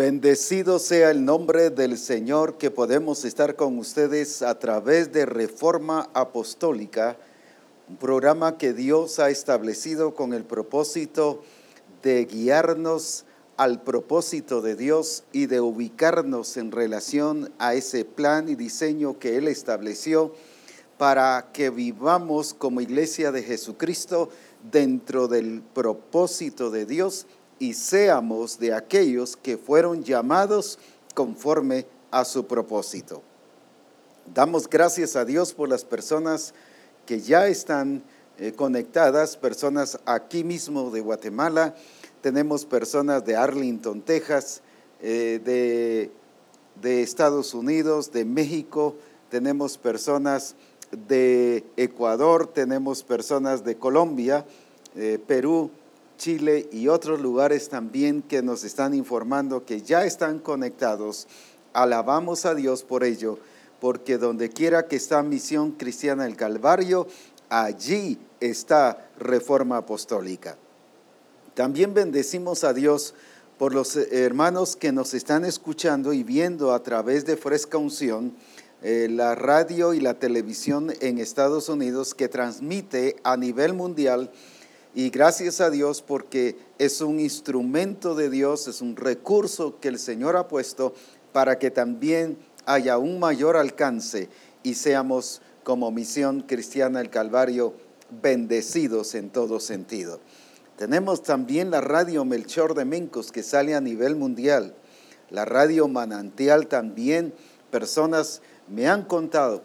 Bendecido sea el nombre del Señor que podemos estar con ustedes a través de Reforma Apostólica, un programa que Dios ha establecido con el propósito de guiarnos al propósito de Dios y de ubicarnos en relación a ese plan y diseño que Él estableció para que vivamos como iglesia de Jesucristo dentro del propósito de Dios y seamos de aquellos que fueron llamados conforme a su propósito. Damos gracias a Dios por las personas que ya están eh, conectadas, personas aquí mismo de Guatemala, tenemos personas de Arlington, Texas, eh, de, de, Estados Unidos, de México, tenemos personas de Ecuador, tenemos personas de Colombia, eh, Perú, Chile y otros lugares también que nos están informando que ya están conectados. Alabamos a Dios por ello, porque donde quiera que está Misión Cristiana del Calvario, allí está Reforma Apostólica. También bendecimos a Dios por los hermanos que nos están escuchando y viendo a través de Fresca Unción, eh, la radio y la televisión en Estados Unidos que transmite a nivel mundial y gracias a Dios porque es un instrumento de Dios, es un recurso que el Señor ha puesto para que también haya un mayor alcance y seamos como misión cristiana del Calvario bendecidos en todo sentido. Tenemos también la radio Melchor de Mencos que sale a nivel mundial, la radio Manantial también. Personas me han contado,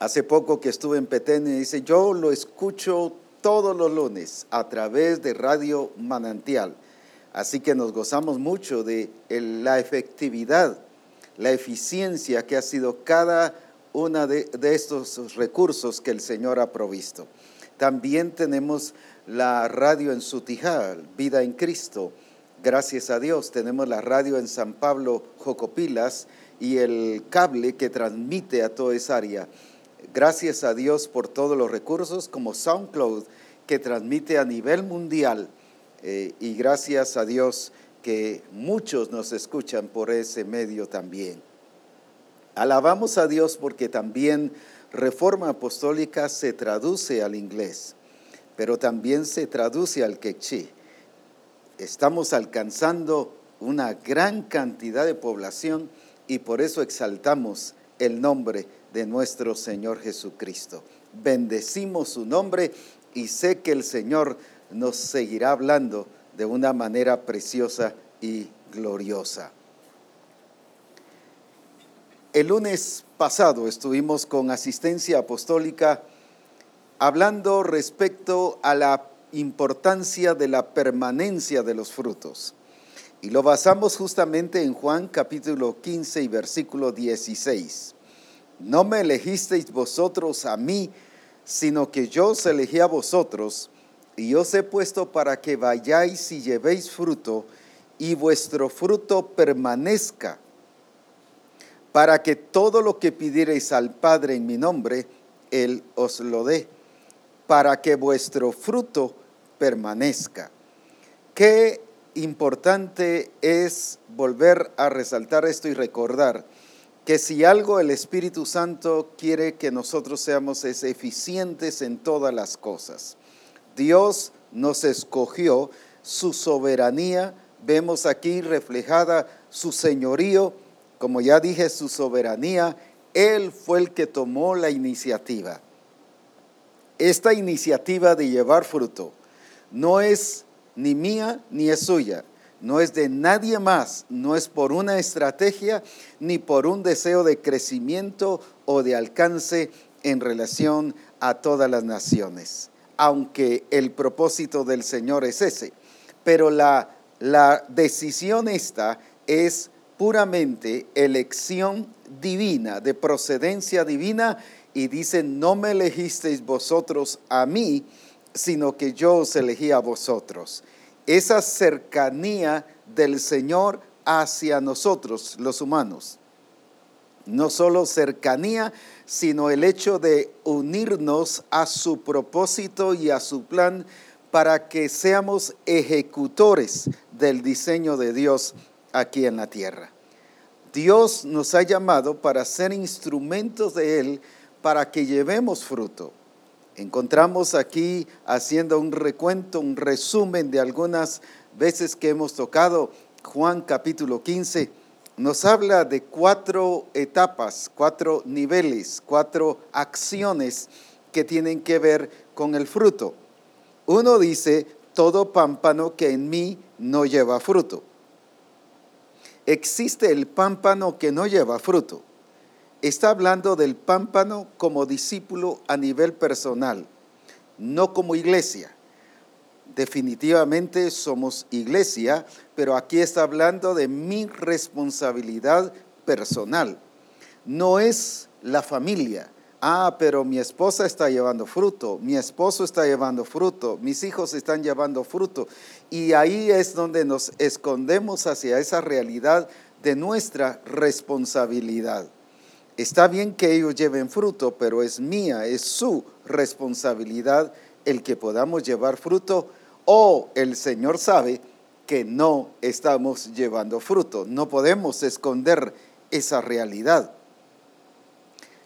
hace poco que estuve en Petén y dice, yo lo escucho todos los lunes a través de Radio Manantial. Así que nos gozamos mucho de la efectividad, la eficiencia que ha sido cada uno de, estos recursos que el Señor ha provisto. También tenemos la radio en Sutijal, Vida en Cristo. Gracias a Dios tenemos la radio en San Pablo, Jocopilas, y el cable que transmite a toda esa área. Gracias a Dios por todos los recursos como SoundCloud que transmite a nivel mundial eh, y gracias a Dios que muchos nos escuchan por ese medio también. Alabamos a Dios porque también Reforma Apostólica se traduce al inglés, pero también se traduce al quechí. Estamos alcanzando una gran cantidad de población y por eso exaltamos el nombre de nuestro Señor Jesucristo. Bendecimos su nombre y sé que el Señor nos seguirá hablando de una manera preciosa y gloriosa. El lunes pasado estuvimos con asistencia apostólica hablando respecto a la importancia de la permanencia de los frutos. Y lo basamos justamente en Juan capítulo 15 y versículo 16. No me elegisteis vosotros a mí, sino que yo os elegí a vosotros, y os he puesto para que vayáis y llevéis fruto, y vuestro fruto permanezca, para que todo lo que pidiereis al Padre en mi nombre, Él os lo dé, para que vuestro fruto permanezca. Qué importante es volver a resaltar esto y recordar que si algo el Espíritu Santo quiere que nosotros seamos es eficientes en todas las cosas. Dios nos escogió su soberanía, vemos aquí reflejada su señorío, como ya dije, su soberanía, Él fue el que tomó la iniciativa. Esta iniciativa de llevar fruto no es ni mía ni es suya, no es de nadie más, no es por una estrategia ni por un deseo de crecimiento o de alcance en relación a todas las naciones, aunque el propósito del Señor es ese. Pero la, la decisión esta es puramente elección divina, de procedencia divina, y dice, no me elegisteis vosotros a mí, sino que yo os elegí a vosotros esa cercanía del Señor hacia nosotros, los humanos. No solo cercanía, sino el hecho de unirnos a su propósito y a su plan para que seamos ejecutores del diseño de Dios aquí en la tierra. Dios nos ha llamado para ser instrumentos de Él para que llevemos fruto. Encontramos aquí haciendo un recuento, un resumen de algunas veces que hemos tocado Juan capítulo 15. Nos habla de cuatro etapas, cuatro niveles, cuatro acciones que tienen que ver con el fruto. Uno dice, todo pámpano que en mí no lleva fruto. Existe el pámpano que no lleva fruto. Está hablando del pámpano como discípulo a nivel personal, no como iglesia. Definitivamente somos iglesia, pero aquí está hablando de mi responsabilidad personal. No es la familia, Ah, pero mi esposa está llevando fruto, mi esposo está llevando fruto, mis hijos están llevando fruto. Y ahí es donde nos escondemos hacia esa realidad de nuestra responsabilidad. Está bien que ellos lleven fruto, pero es mía, es su responsabilidad el que podamos llevar fruto o el Señor sabe que no estamos llevando fruto. No podemos esconder esa realidad.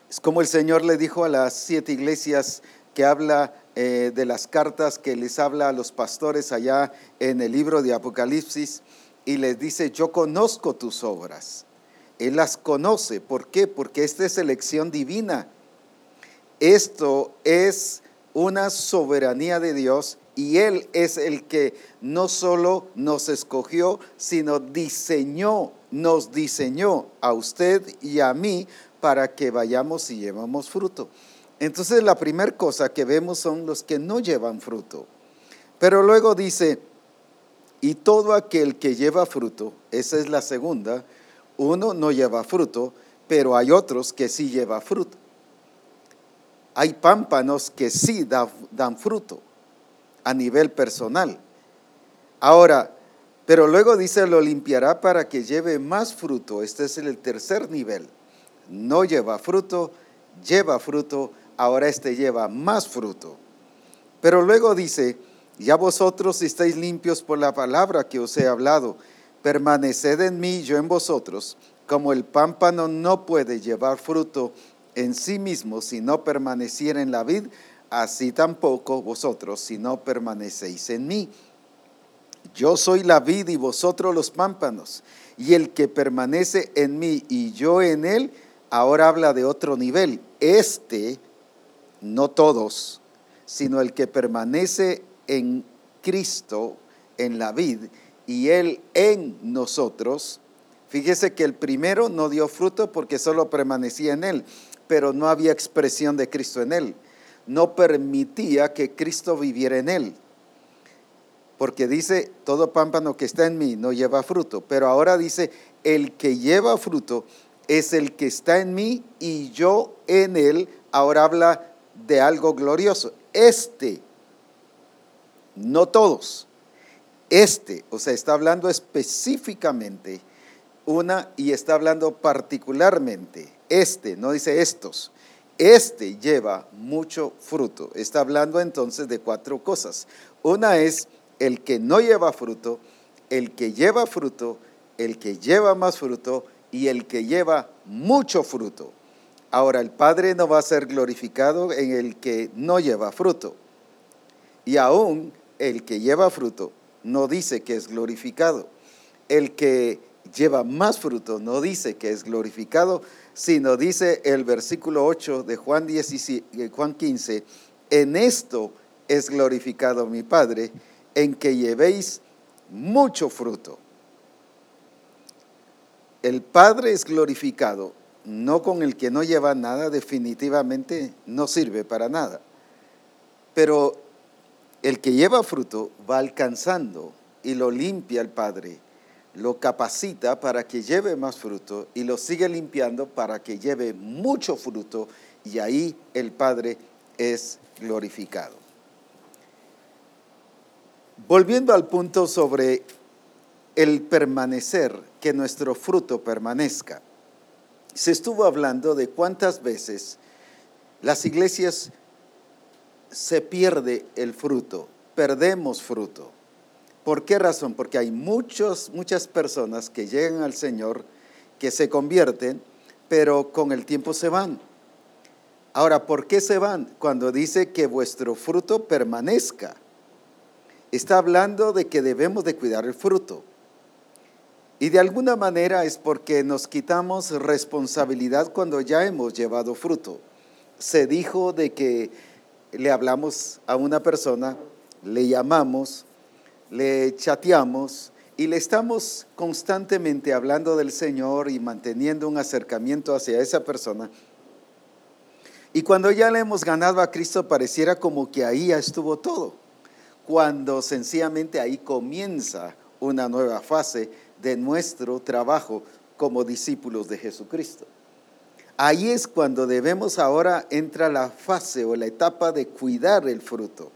Es como el Señor le dijo a las siete iglesias que habla eh, de las cartas que les habla a los pastores allá en el libro de Apocalipsis y les dice, yo conozco tus obras. Él las conoce. ¿Por qué? Porque esta es elección divina. Esto es una soberanía de Dios y Él es el que no solo nos escogió, sino diseñó, nos diseñó a usted y a mí para que vayamos y llevamos fruto. Entonces la primera cosa que vemos son los que no llevan fruto. Pero luego dice, y todo aquel que lleva fruto, esa es la segunda, uno no lleva fruto, pero hay otros que sí lleva fruto. Hay pámpanos que sí dan fruto a nivel personal. Ahora, pero luego dice, lo limpiará para que lleve más fruto. Este es el tercer nivel no lleva fruto, lleva fruto, ahora este lleva más fruto. Pero luego dice, ya vosotros estáis limpios por la palabra que os he hablado, permaneced en mí, yo en vosotros, como el pámpano no puede llevar fruto en sí mismo si no permaneciera en la vid, así tampoco vosotros si no permanecéis en mí. Yo soy la vid y vosotros los pámpanos, y el que permanece en mí y yo en él, ahora habla de otro nivel. Este, no todos, sino el que permanece en Cristo, en la vid, y Él en nosotros. Fíjese que el primero no dio fruto porque solo permanecía en Él, pero no había expresión de Cristo en Él. No permitía que Cristo viviera en Él. Porque dice, todo pámpano que está en mí no lleva fruto. Pero ahora dice, el que lleva fruto es el que está en mí y yo en él. Ahora habla de algo glorioso. Este, no todos, este, o sea, está hablando específicamente una y está hablando particularmente. Este, no dice estos. Este lleva mucho fruto. Está hablando entonces de cuatro cosas. Una es el que no lleva fruto, el que lleva fruto, el que lleva más fruto y el que lleva mucho fruto. Ahora, el Padre no va a ser glorificado en el que no lleva fruto. Y aún el que lleva fruto no dice que es glorificado. El que lleva más fruto no dice que es glorificado, sino dice el versículo 8 de Juan, 17, Juan 15, en esto es glorificado mi Padre, en que llevéis mucho fruto el Padre es glorificado, no con el que no lleva nada, definitivamente no sirve para nada. Pero el que lleva fruto va alcanzando y lo limpia el Padre, lo capacita para que lleve más fruto y lo sigue limpiando para que lleve mucho fruto y ahí el Padre es glorificado. Volviendo al punto sobre el permanecer, que nuestro fruto permanezca. Se estuvo hablando de cuántas veces las iglesias se pierde el fruto, perdemos fruto. ¿Por qué razón? Porque hay muchos, muchas personas que llegan al Señor, que se convierten, pero con el tiempo se van. Ahora, ¿por qué se van? Cuando dice que vuestro fruto permanezca. Está hablando de que debemos de cuidar el fruto. Y de alguna manera es porque nos quitamos responsabilidad cuando ya hemos llevado fruto. Se dijo de que le hablamos a una persona, le llamamos, le chateamos y le estamos constantemente hablando del Señor y manteniendo un acercamiento hacia esa persona y cuando ya le hemos ganado a Cristo, pareciera como que ahí ya estuvo todo. Cuando sencillamente ahí comienza una nueva fase de nuestro trabajo como discípulos de Jesucristo. Ahí es cuando debemos ahora entra la fase o la etapa de cuidar el fruto,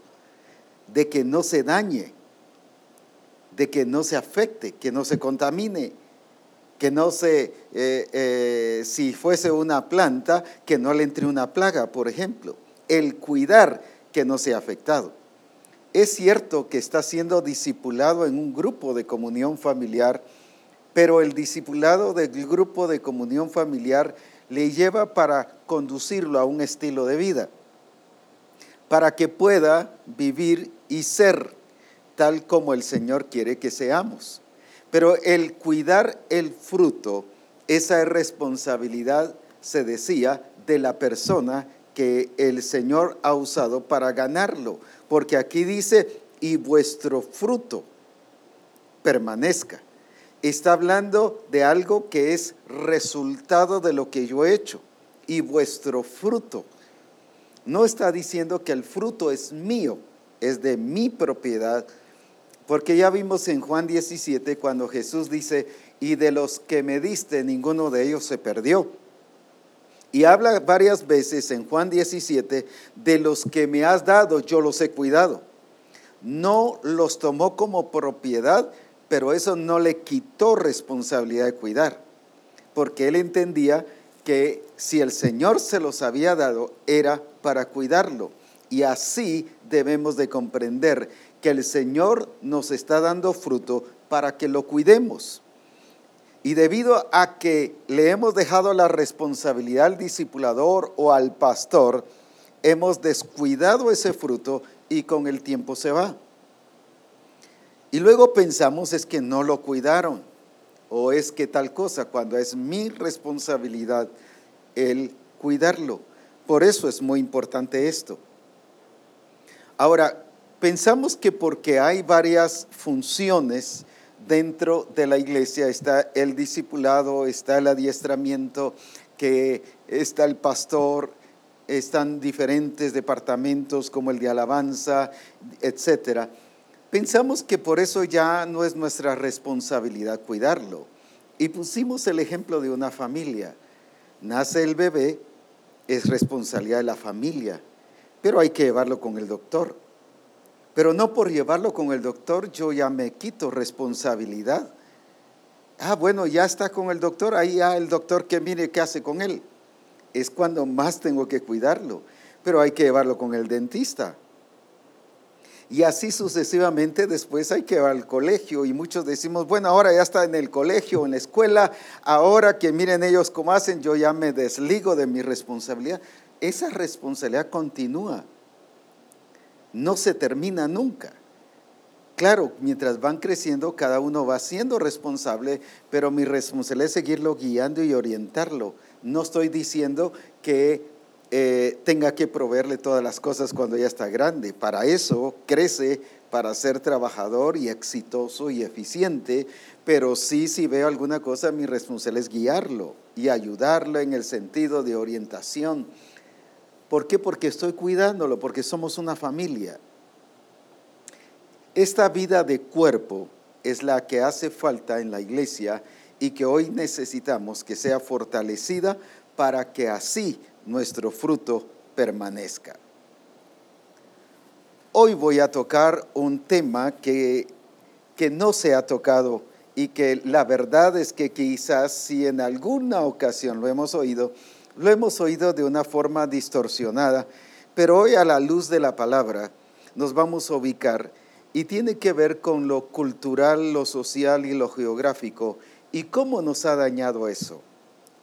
de que no se dañe, de que no se afecte, que no se contamine, que no se, eh, eh, si fuese una planta, que no le entre una plaga, por ejemplo. El cuidar que no sea afectado. Es cierto que está siendo discipulado en un grupo de comunión familiar, pero el discipulado del grupo de comunión familiar le lleva para conducirlo a un estilo de vida, para que pueda vivir y ser tal como el Señor quiere que seamos. Pero el cuidar el fruto, esa es responsabilidad, se decía, de la persona que el Señor ha usado para ganarlo. Porque aquí dice, y vuestro fruto permanezca. Está hablando de algo que es resultado de lo que yo he hecho. Y vuestro fruto. No está diciendo que el fruto es mío, es de mi propiedad, porque ya vimos en Juan 17 cuando Jesús dice, y de los que me diste, ninguno de ellos se perdió. Y habla varias veces en Juan 17, de los que me has dado, yo los he cuidado. No los tomó como propiedad, pero eso no le quitó responsabilidad de cuidar, porque él entendía que si el Señor se los había dado, era para cuidarlo. Y así debemos de comprender que el Señor nos está dando fruto para que lo cuidemos. Y debido a que le hemos dejado la responsabilidad al discipulador o al pastor, hemos descuidado ese fruto y con el tiempo se va. Y luego pensamos es que no lo cuidaron o es que tal cosa, cuando es mi responsabilidad el cuidarlo. Por eso es muy importante esto. Ahora, Pensamos que porque hay varias funciones dentro de la iglesia, está el discipulado, está el adiestramiento, que está el pastor, están diferentes departamentos como el de alabanza, etcétera. Pensamos que por eso ya no es nuestra responsabilidad cuidarlo. Y pusimos el ejemplo de una familia. Nace el bebé, es responsabilidad de la familia, pero hay que llevarlo con el doctor pero no por llevarlo con el doctor yo ya me quito responsabilidad. Ah, bueno, ya está con el doctor, ahí ya el doctor que mire qué hace con él. Es cuando más tengo que cuidarlo, pero hay que llevarlo con el dentista. Y así sucesivamente después hay que ir al colegio y muchos decimos, bueno, ahora ya está en el colegio, en la escuela, ahora que miren ellos cómo hacen, yo ya me desligo de mi responsabilidad. Esa responsabilidad continúa no se termina nunca. Claro, mientras van creciendo, cada uno va siendo responsable, pero mi responsabilidad es seguirlo guiando y orientarlo. No estoy diciendo que eh, tenga que proveerle todas las cosas cuando ya está grande. Para eso crece, para ser trabajador y exitoso y eficiente, pero sí, si veo alguna cosa, mi responsabilidad es guiarlo y ayudarlo en el sentido de orientación ¿Por qué? Porque estoy cuidándolo, porque somos una familia. Esta vida de cuerpo es la que hace falta en la iglesia y que hoy necesitamos que sea fortalecida para que así nuestro fruto permanezca. Hoy voy a tocar un tema que, que no se ha tocado y que la verdad es que quizás si en alguna ocasión lo hemos oído, lo hemos oído de una forma distorsionada, pero hoy a la luz de la palabra nos vamos a ubicar y tiene que ver con lo cultural, lo social y lo geográfico. ¿Y cómo nos ha dañado eso?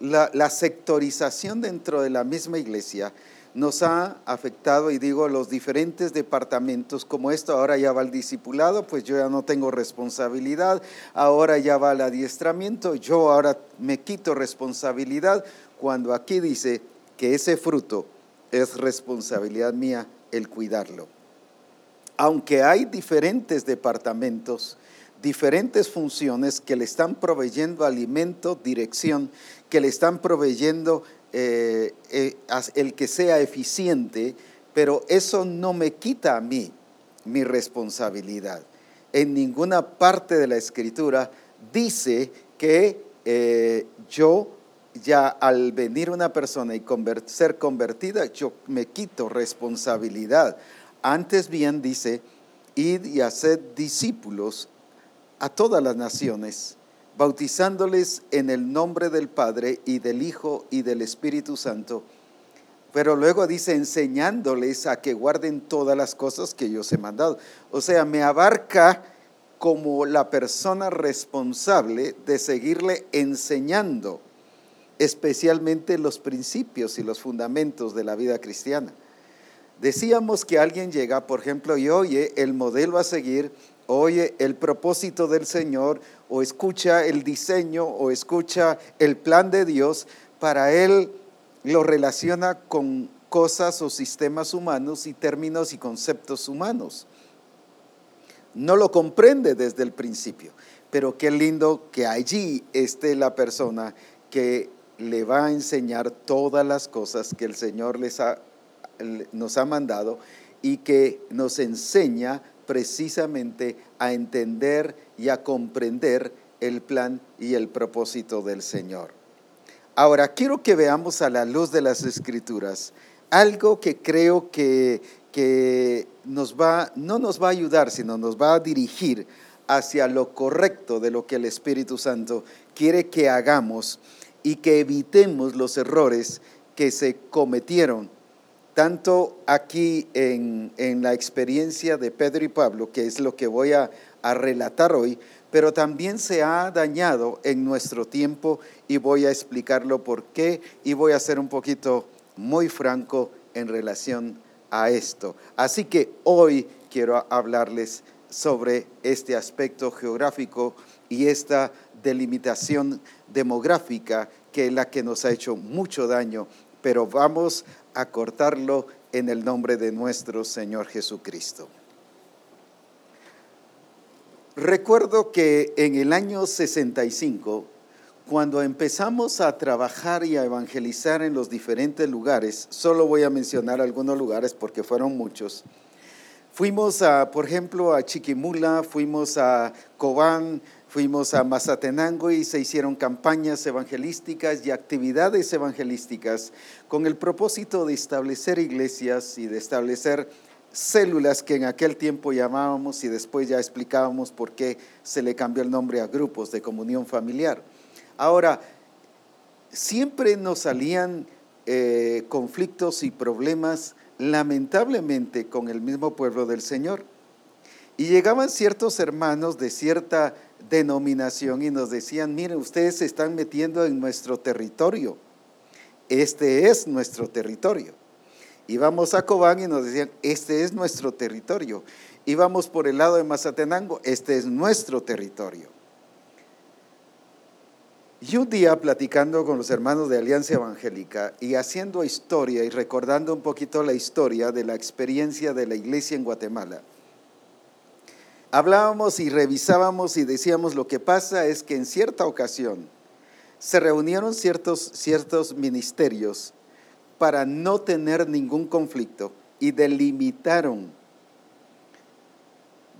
La, sectorización dentro de la misma iglesia nos ha afectado, y digo, los diferentes departamentos, como esto ahora ya va al discipulado, pues yo ya no tengo responsabilidad, ahora ya va al adiestramiento, yo ahora me quito responsabilidad, cuando aquí dice que ese fruto es responsabilidad mía el cuidarlo. Aunque hay diferentes departamentos, diferentes funciones que le están proveyendo alimento, dirección, que le están proveyendo eh, eh, el que sea eficiente, pero eso no me quita a mí mi responsabilidad. En ninguna parte de la escritura dice que eh, yo ya al venir una persona y ser convertida, yo me quito responsabilidad. Antes bien dice, id y haced discípulos a todas las naciones bautizándoles en el nombre del Padre y del Hijo y del Espíritu Santo. Pero luego dice, enseñándoles a que guarden todas las cosas que yo he mandado. O sea, me abarca como la persona responsable de seguirle enseñando, especialmente los principios y los fundamentos de la vida cristiana. Decíamos que alguien llega, por ejemplo, y oye el modelo a seguir, oye el propósito del Señor, o escucha el diseño o escucha el plan de Dios, para él lo relaciona con cosas o sistemas humanos y términos y conceptos humanos. No lo comprende desde el principio, pero qué lindo que allí esté la persona que le va a enseñar todas las cosas que el Señor les nos ha mandado y que nos enseña precisamente a entender y a comprender el plan y el propósito del Señor. Ahora, quiero que veamos a la luz de las escrituras algo que creo que, que nos va, no nos va a ayudar, sino nos va a dirigir hacia lo correcto de lo que el Espíritu Santo quiere que hagamos y que evitemos los errores que se cometieron tanto aquí en, la experiencia de Pedro y Pablo, que es lo que voy a, a relatar hoy, pero también se ha dañado en nuestro tiempo y voy a explicarlo por qué y voy a ser un poquito muy franco en relación a esto. Así que hoy quiero hablarles sobre este aspecto geográfico y esta delimitación demográfica que es la que nos ha hecho mucho daño, pero vamos cortarlo en el nombre de nuestro Señor Jesucristo. Recuerdo que en el año 65, cuando empezamos a trabajar y a evangelizar en los diferentes lugares, solo voy a mencionar algunos lugares porque fueron muchos. Fuimos a, por ejemplo, a Chiquimula, fuimos a Cobán, Fuimos a Mazatenango y se hicieron campañas evangelísticas y actividades evangelísticas con el propósito de establecer iglesias y de establecer células que en aquel tiempo llamábamos y después ya explicábamos por qué se le cambió el nombre a grupos de comunión familiar. Ahora, siempre nos salían eh, conflictos y problemas lamentablemente con el mismo pueblo del Señor. Y llegaban ciertos hermanos de cierta denominación y nos decían, miren, ustedes se están metiendo en nuestro territorio. Este es nuestro territorio. Íbamos a Cobán y nos decían, este es nuestro territorio. Íbamos por el lado de Mazatenango, este es nuestro territorio. Y un día platicando con los hermanos de Alianza Evangélica y haciendo historia y recordando un poquito la historia de la experiencia de la iglesia en Guatemala, hablábamos y revisábamos y decíamos lo que pasa es que en cierta ocasión se reunieron ciertos, ciertos ministerios para no tener ningún conflicto y delimitaron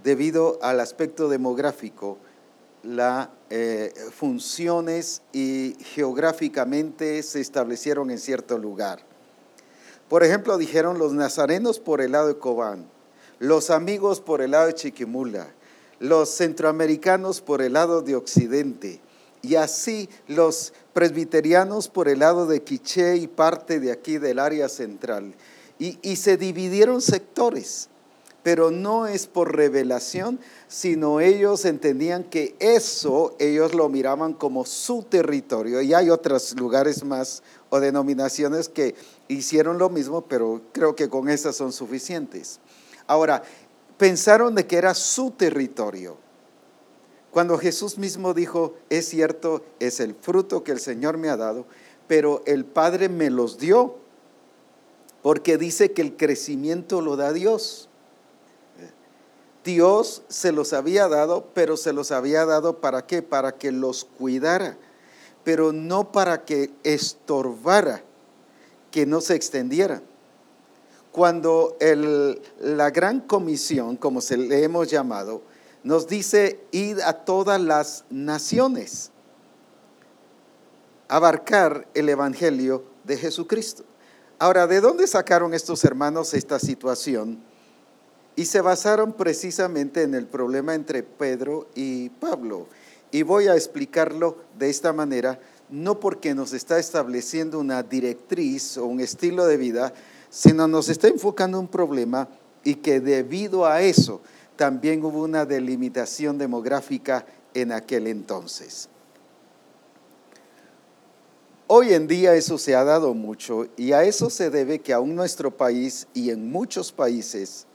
debido al aspecto demográfico las eh, funciones y geográficamente se establecieron en cierto lugar. Por ejemplo, dijeron los nazarenos por el lado de Cobán, los amigos por el lado de Chiquimula, los centroamericanos por el lado de Occidente y así los presbiterianos por el lado de Quiché y parte de aquí del área central. Y, y se dividieron sectores. pero no es por revelación, sino ellos entendían que eso ellos lo miraban como su territorio. Y hay otros lugares más o denominaciones que hicieron lo mismo, pero creo que con esas son suficientes. Ahora, pensaron de que era su territorio. Cuando Jesús mismo dijo, es cierto, es el fruto que el Señor me ha dado, pero el Padre me los dio, porque dice que el crecimiento lo da Dios. Dios se los había dado, pero se los había dado para qué? Para que los cuidara, pero no para que estorbara, que no se extendiera. Cuando la gran comisión, como se le hemos llamado, nos dice ir a todas las naciones, abarcar el Evangelio de Jesucristo. Ahora, ¿de dónde sacaron estos hermanos esta situación? Y se basaron precisamente en el problema entre Pedro y Pablo. Y voy a explicarlo de esta manera, no porque nos está estableciendo una directriz o un estilo de vida, sino nos está enfocando un problema y que debido a eso también hubo una delimitación demográfica en aquel entonces. Hoy en día eso se ha dado mucho y a eso se debe que aún nuestro país y en muchos países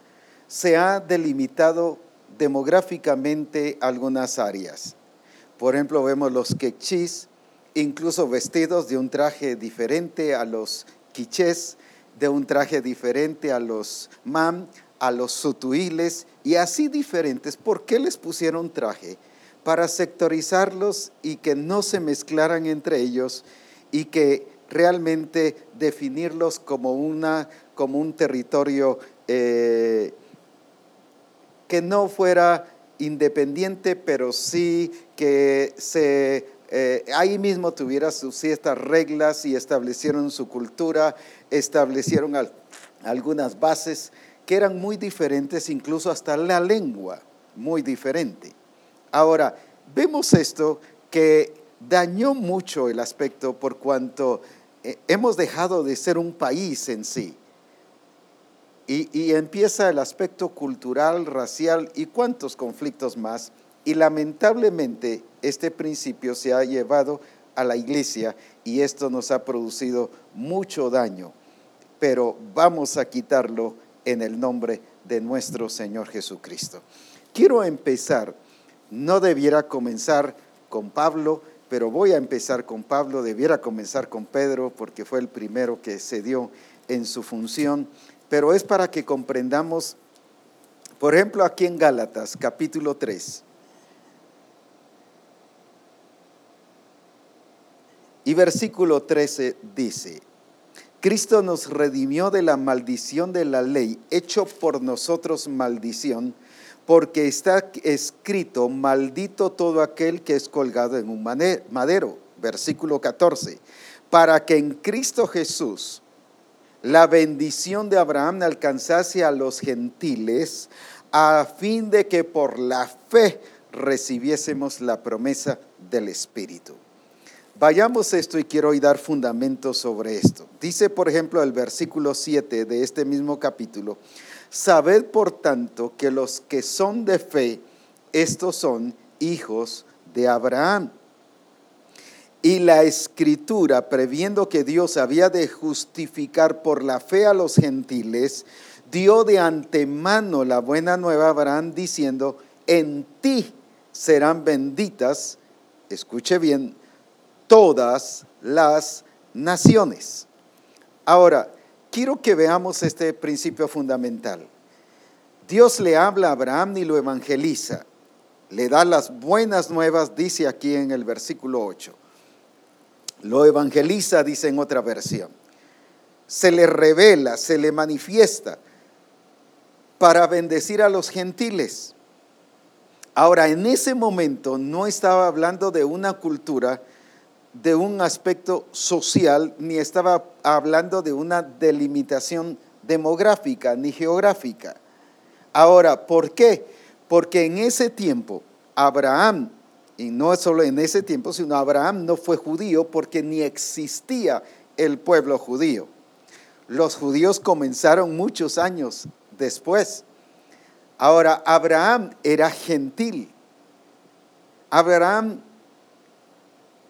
se ha delimitado demográficamente algunas áreas. Por ejemplo, vemos los quechís, incluso vestidos de un traje diferente a los quichés, de un traje diferente a los mam, a los sutuiles y así diferentes. ¿Por qué les pusieron traje? Para sectorizarlos y que no se mezclaran entre ellos y que realmente definirlos como, una, como un territorio eh, que no fuera independiente, pero sí que se eh, ahí mismo tuviera sus ciertas reglas y establecieron su cultura, establecieron algunas bases que eran muy diferentes, incluso hasta la lengua, muy diferente. Ahora, vemos esto que dañó mucho el aspecto por cuanto eh, hemos dejado de ser un país en sí. Y, empieza el aspecto cultural, racial y cuántos conflictos más. Y lamentablemente este principio se ha llevado a la iglesia y esto nos ha producido mucho daño. Pero vamos a quitarlo en el nombre de nuestro Señor Jesucristo. Quiero empezar, no debiera comenzar con Pablo, pero voy a empezar con Pablo, debiera comenzar con Pedro porque fue el primero que se dio en su función pero es para que comprendamos, por ejemplo, aquí en Gálatas, capítulo 3. Y versículo 13 dice, Cristo nos redimió de la maldición de la ley, hecho por nosotros maldición, porque está escrito, maldito todo aquel que es colgado en un madero. Versículo 14, para que en Cristo Jesús la bendición de Abraham alcanzase a los gentiles a fin de que por la fe recibiésemos la promesa del Espíritu. Vayamos esto y quiero hoy dar fundamentos sobre esto. Dice, por ejemplo, el versículo 7 de este mismo capítulo, sabed por tanto que los que son de fe, estos son hijos de Abraham. Y la escritura, previendo que Dios había de justificar por la fe a los gentiles, dio de antemano la buena nueva a Abraham diciendo, en ti serán benditas, escuche bien, todas las naciones. Ahora, quiero que veamos este principio fundamental. Dios le habla a Abraham y lo evangeliza. Le da las buenas nuevas, dice aquí en el versículo 8 lo evangeliza, dice en otra versión. Se le revela, se le manifiesta para bendecir a los gentiles. Ahora, en ese momento no estaba hablando de una cultura, de un aspecto social, ni estaba hablando de una delimitación demográfica ni geográfica. Ahora, ¿por qué? Porque en ese tiempo Abraham y no solo en ese tiempo, sino Abraham no fue judío porque ni existía el pueblo judío. Los judíos comenzaron muchos años después. Ahora, Abraham era gentil. Abraham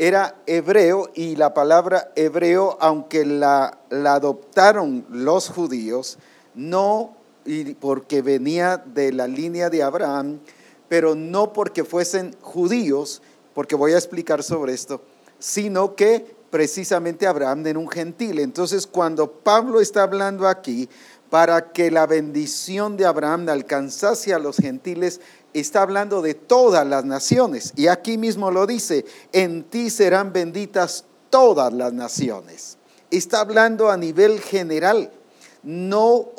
era hebreo y la palabra hebreo, aunque la, la adoptaron los judíos, no porque venía de la línea de Abraham, pero no porque fuesen judíos, porque voy a explicar sobre esto, sino que precisamente Abraham era un gentil. Entonces, cuando Pablo está hablando aquí, para que la bendición de Abraham alcanzase a los gentiles, está hablando de todas las naciones. Y aquí mismo lo dice, en ti serán benditas todas las naciones. Está hablando a nivel general, no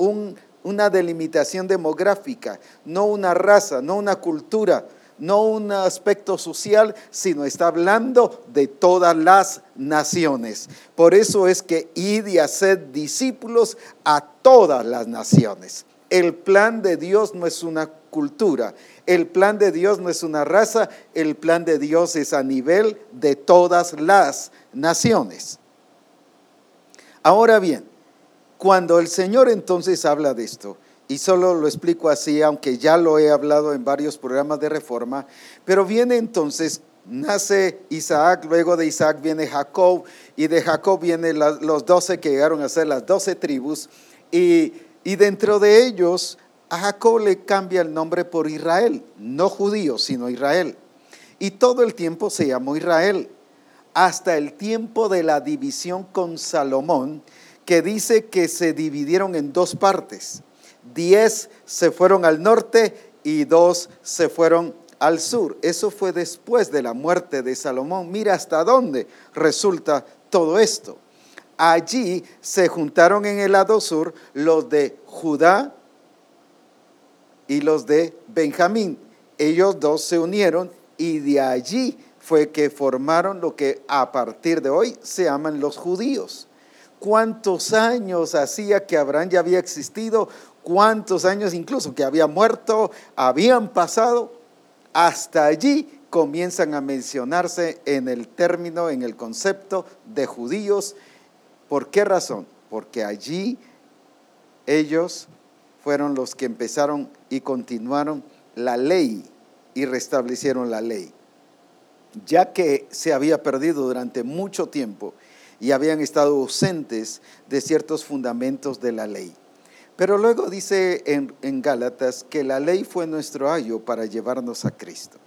una delimitación demográfica, no una raza, no una cultura, no un aspecto social, sino está hablando de todas las naciones. Por eso es que id y haced discípulos a todas las naciones. El plan de Dios no es una cultura, el plan de Dios no es una raza, el plan de Dios es a nivel de todas las naciones. Ahora bien, cuando el Señor entonces habla de esto, y solo lo explico así, aunque ya lo he hablado en varios programas de reforma, pero viene entonces, nace Isaac, luego de Isaac viene Jacob, y de Jacob vienen los doce que llegaron a ser las doce tribus, y, y dentro de ellos a Jacob le cambia el nombre por Israel, no judío, sino Israel. Y todo el tiempo se llamó Israel, hasta el tiempo de la división con Salomón, que dice que se dividieron en dos partes diez se fueron al norte y dos se fueron al sur. Eso fue después de la muerte de Salomón. Mira hasta dónde resulta todo esto. Allí se juntaron en el lado sur los de Judá y los de Benjamín. Ellos dos se unieron y de allí fue que formaron lo que a partir de hoy se llaman los judíos. ¿Cuántos años hacía que Abraham ya había existido? cuántos años incluso que había muerto, habían pasado, hasta allí comienzan a mencionarse en el término, en el concepto de judíos. ¿Por qué razón? Porque allí ellos fueron los que empezaron y continuaron la ley y restablecieron la ley. Ya que se había perdido durante mucho tiempo y habían estado ausentes de ciertos fundamentos de la ley. Pero luego dice en, Gálatas que la ley fue nuestro ayo para llevarnos a Cristo.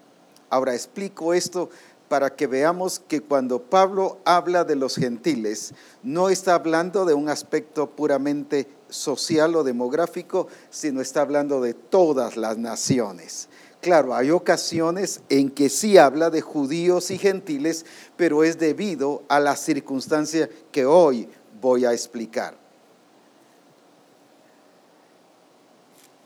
Ahora explico esto para que veamos que cuando Pablo habla de los gentiles, no está hablando de un aspecto puramente social o demográfico, sino está hablando de todas las naciones. Claro, hay ocasiones en que sí habla de judíos y gentiles, pero es debido a la circunstancia que hoy voy a explicar.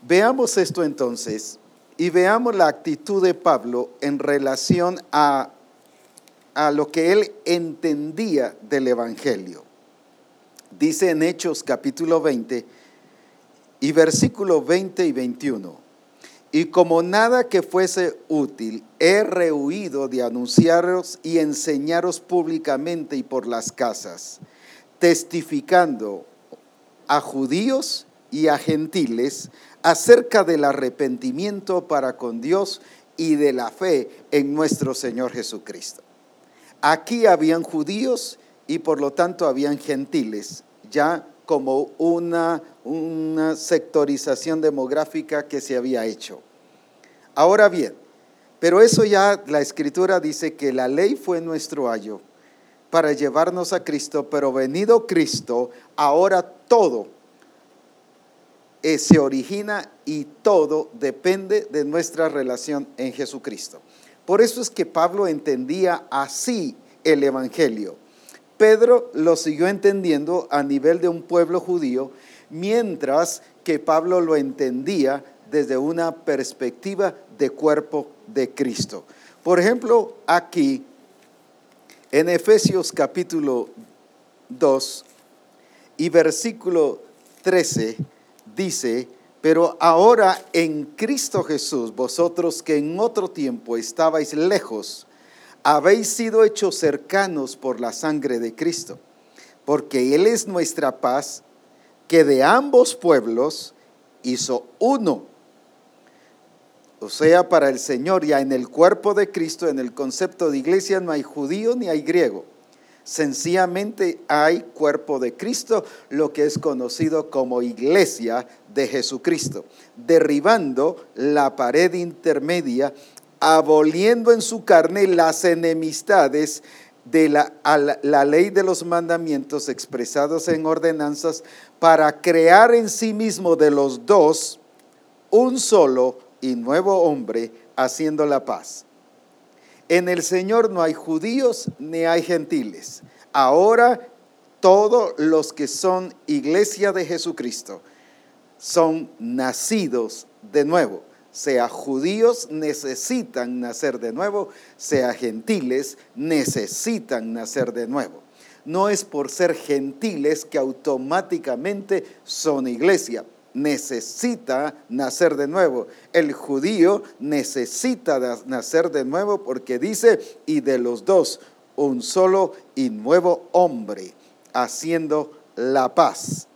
Veamos esto entonces y veamos la actitud de Pablo en relación a, a lo que él entendía del Evangelio. Dice en Hechos capítulo 20 y versículo 20 y 21. Y como nada que fuese útil, he rehuido de anunciaros y enseñaros públicamente y por las casas, testificando a judíos y a gentiles acerca del arrepentimiento para con Dios y de la fe en nuestro Señor Jesucristo. Aquí habían judíos y por lo tanto habían gentiles, ya como una, una sectorización demográfica que se había hecho. Ahora bien, pero eso ya la escritura dice que la ley fue nuestro ayo para llevarnos a Cristo, pero venido Cristo, ahora todo eh, se origina y todo depende de nuestra relación en Jesucristo. Por eso es que Pablo entendía así el Evangelio. Pedro lo siguió entendiendo a nivel de un pueblo judío, mientras que Pablo lo entendía desde una perspectiva de cuerpo de Cristo. Por ejemplo, aquí en Efesios capítulo 2 y versículo 13, dice, pero ahora en Cristo Jesús, vosotros que en otro tiempo estabais lejos, habéis sido hechos cercanos por la sangre de Cristo, porque Él es nuestra paz, que de ambos pueblos hizo uno, O sea, para el Señor, ya en el cuerpo de Cristo, en el concepto de iglesia, no hay judío ni hay griego. Sencillamente hay cuerpo de Cristo, lo que es conocido como iglesia de Jesucristo, derribando la pared intermedia, aboliendo en su carne las enemistades de la, la, ley de los mandamientos expresados en ordenanzas para crear en sí mismo de los dos un solo y nuevo hombre haciendo la paz. En el Señor no hay judíos ni hay gentiles. Ahora todos los que son iglesia de Jesucristo son nacidos de nuevo. Sea judíos necesitan nacer de nuevo, sea gentiles necesitan nacer de nuevo. No es por ser gentiles que automáticamente son iglesia necesita nacer de nuevo. El judío necesita nacer de nuevo porque dice, y de los dos, un solo y nuevo hombre, haciendo la paz.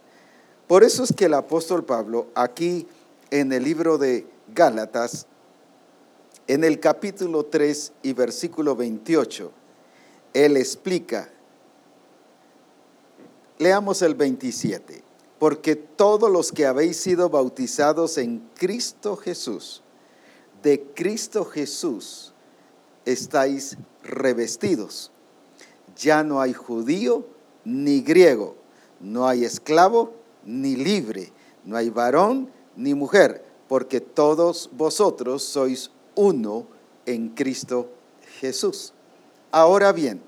Por eso es que el apóstol Pablo, aquí en el libro de Gálatas, en el capítulo 3 y versículo 28, él explica, leamos el 27 porque todos los que habéis sido bautizados en Cristo Jesús, de Cristo Jesús estáis revestidos. Ya no hay judío ni griego, no hay esclavo ni libre, no hay varón ni mujer, porque todos vosotros sois uno en Cristo Jesús. Ahora bien,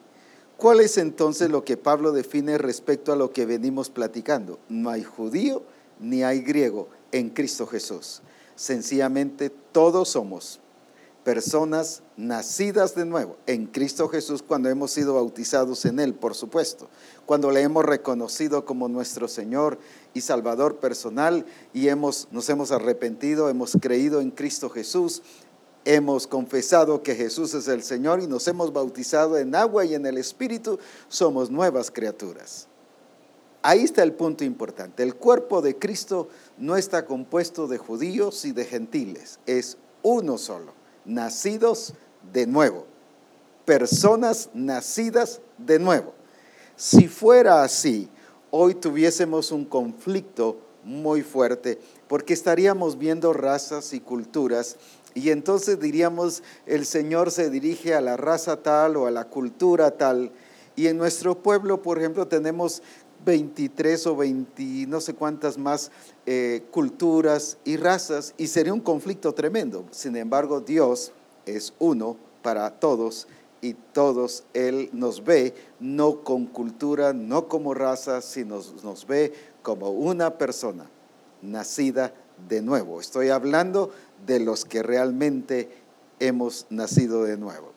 ¿Cuál es entonces lo que Pablo define respecto a lo que venimos platicando? No hay judío ni hay griego en Cristo Jesús. Sencillamente todos somos personas nacidas de nuevo en Cristo Jesús cuando hemos sido bautizados en Él, por supuesto, cuando le hemos reconocido como nuestro Señor y Salvador personal y hemos, nos hemos arrepentido, hemos creído en Cristo Jesús hemos confesado que Jesús es el Señor y nos hemos bautizado en agua y en el Espíritu, somos nuevas criaturas. Ahí está el punto importante. El cuerpo de Cristo no está compuesto de judíos y de gentiles, es uno solo, nacidos de nuevo, personas nacidas de nuevo. Si fuera así, hoy tuviésemos un conflicto muy fuerte porque estaríamos viendo razas y culturas y entonces diríamos, el Señor se dirige a la raza tal o a la cultura tal. Y en nuestro pueblo, por ejemplo, tenemos 23 o 20, no sé cuántas más eh, culturas y razas, y sería un conflicto tremendo. Sin embargo, Dios es uno para todos y todos Él nos ve no con cultura, no como raza, sino nos ve como una persona nacida de nuevo. Estoy hablando de los que realmente hemos nacido de nuevo.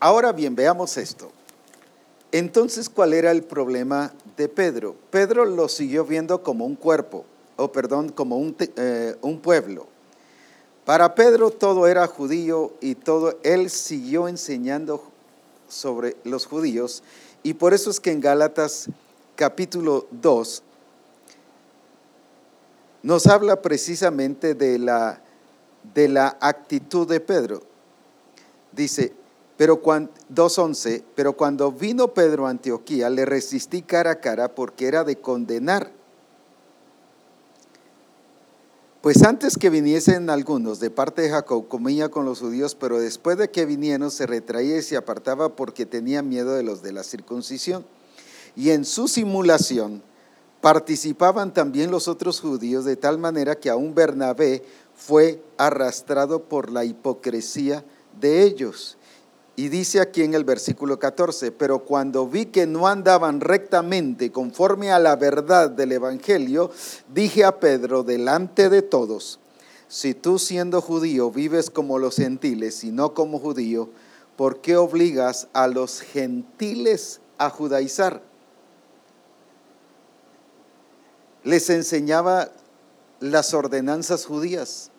Ahora bien, veamos esto. Entonces, ¿cuál era el problema de Pedro? Pedro lo siguió viendo como un cuerpo, o perdón, como un, eh, un pueblo. Para Pedro todo era judío y todo, él siguió enseñando sobre los judíos y por eso es que en Gálatas capítulo 2 nos habla precisamente de la, de la actitud de Pedro. Dice, pero cuando, 2.11, pero cuando vino Pedro a Antioquía, le resistí cara a cara porque era de condenar. Pues antes que viniesen algunos de parte de Jacob, comía con los judíos, pero después de que vinieron se retraía y se apartaba porque tenía miedo de los de la circuncisión. Y en su simulación participaban también los otros judíos, de tal manera que aún Bernabé fue arrastrado por la hipocresía de ellos. Y dice aquí en el versículo 14, pero cuando vi que no andaban rectamente conforme a la verdad del Evangelio, dije a Pedro delante de todos, si tú siendo judío vives como los gentiles y no como judío, ¿por qué obligas a los gentiles a judaizar? Les enseñaba las ordenanzas judías.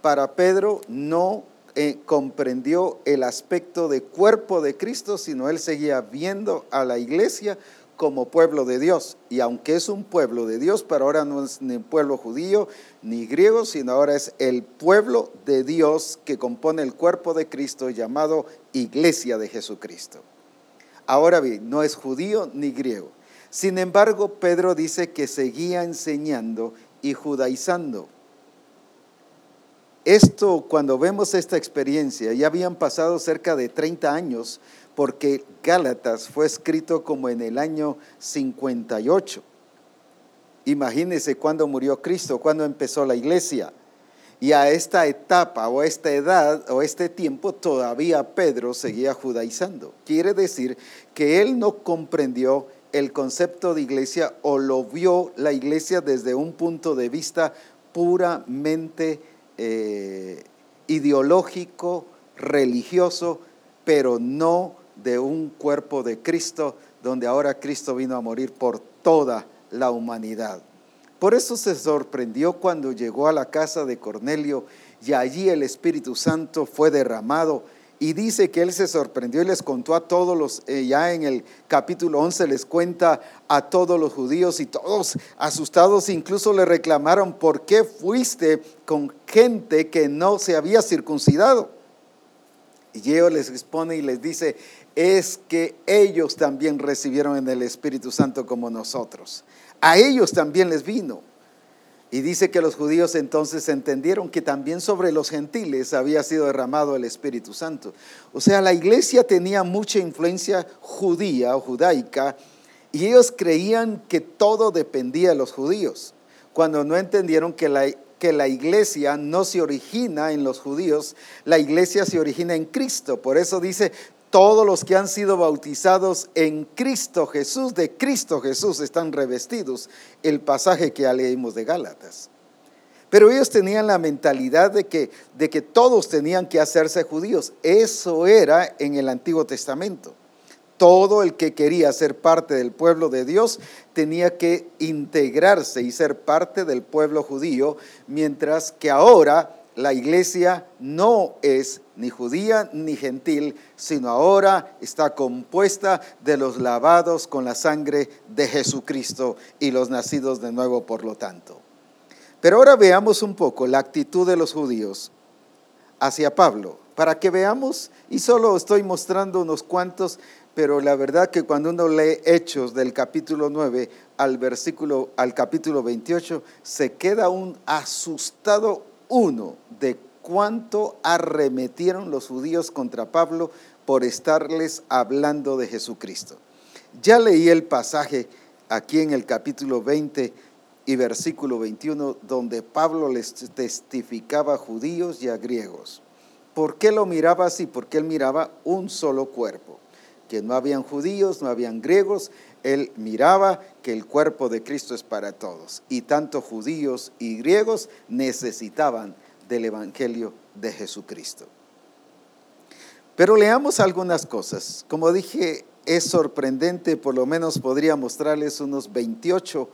Para Pedro no eh, comprendió el aspecto de cuerpo de Cristo, sino él seguía viendo a la iglesia como pueblo de Dios. Y aunque es un pueblo de Dios, pero ahora no es ni pueblo judío ni griego, sino ahora es el pueblo de Dios que compone el cuerpo de Cristo llamado Iglesia de Jesucristo. Ahora bien, no es judío ni griego. Sin embargo, Pedro dice que seguía enseñando y judaizando. Esto, cuando vemos esta experiencia, ya habían pasado cerca de 30 años porque Gálatas fue escrito como en el año 58. Imagínense cuando murió Cristo, cuando empezó la iglesia. Y a esta etapa o esta edad o este tiempo todavía Pedro seguía judaizando. Quiere decir que él no comprendió el concepto de iglesia o lo vio la iglesia desde un punto de vista puramente eh, ideológico, religioso, pero no de un cuerpo de Cristo, donde ahora Cristo vino a morir por toda la humanidad. Por eso se sorprendió cuando llegó a la casa de Cornelio y allí el Espíritu Santo fue derramado. Y dice que él se sorprendió y les contó a todos los, eh, ya en el capítulo 11 les cuenta a todos los judíos y todos asustados incluso le reclamaron, ¿por qué fuiste con gente que no se había circuncidado? Y ellos les expone y les dice, es que ellos también recibieron en el Espíritu Santo como nosotros. A ellos también les vino. Y dice que los judíos entonces entendieron que también sobre los gentiles había sido derramado el Espíritu Santo. O sea, la iglesia tenía mucha influencia judía o judaica y ellos creían que todo dependía de los judíos, cuando no entendieron que la, que la iglesia no se origina en los judíos, la iglesia se origina en Cristo. Por eso dice, todos los que han sido bautizados en Cristo Jesús, de Cristo Jesús, están revestidos. El pasaje que ya leímos de Gálatas. Pero ellos tenían la mentalidad de que, de que todos tenían que hacerse judíos. Eso era en el Antiguo Testamento. Todo el que quería ser parte del pueblo de Dios tenía que integrarse y ser parte del pueblo judío, mientras que ahora la iglesia no es ni judía ni gentil, sino ahora está compuesta de los lavados con la sangre de Jesucristo y los nacidos de nuevo por lo tanto. Pero ahora veamos un poco la actitud de los judíos hacia Pablo, para que veamos, y solo estoy mostrando unos cuantos, pero la verdad que cuando uno lee Hechos del capítulo 9 al versículo al capítulo 28 se queda un asustado uno de cuánto arremetieron los judíos contra Pablo por estarles hablando de Jesucristo. Ya leí el pasaje aquí en el capítulo 20 y versículo 21, donde Pablo les testificaba a judíos y a griegos. ¿Por qué lo miraba así? Porque él miraba un solo cuerpo, que no habían judíos, no habían griegos, él miraba que el cuerpo de Cristo es para todos y tanto judíos y griegos necesitaban del Evangelio de Jesucristo. Pero leamos algunas cosas. Como dije, es sorprendente, por lo menos podría mostrarles unos 28,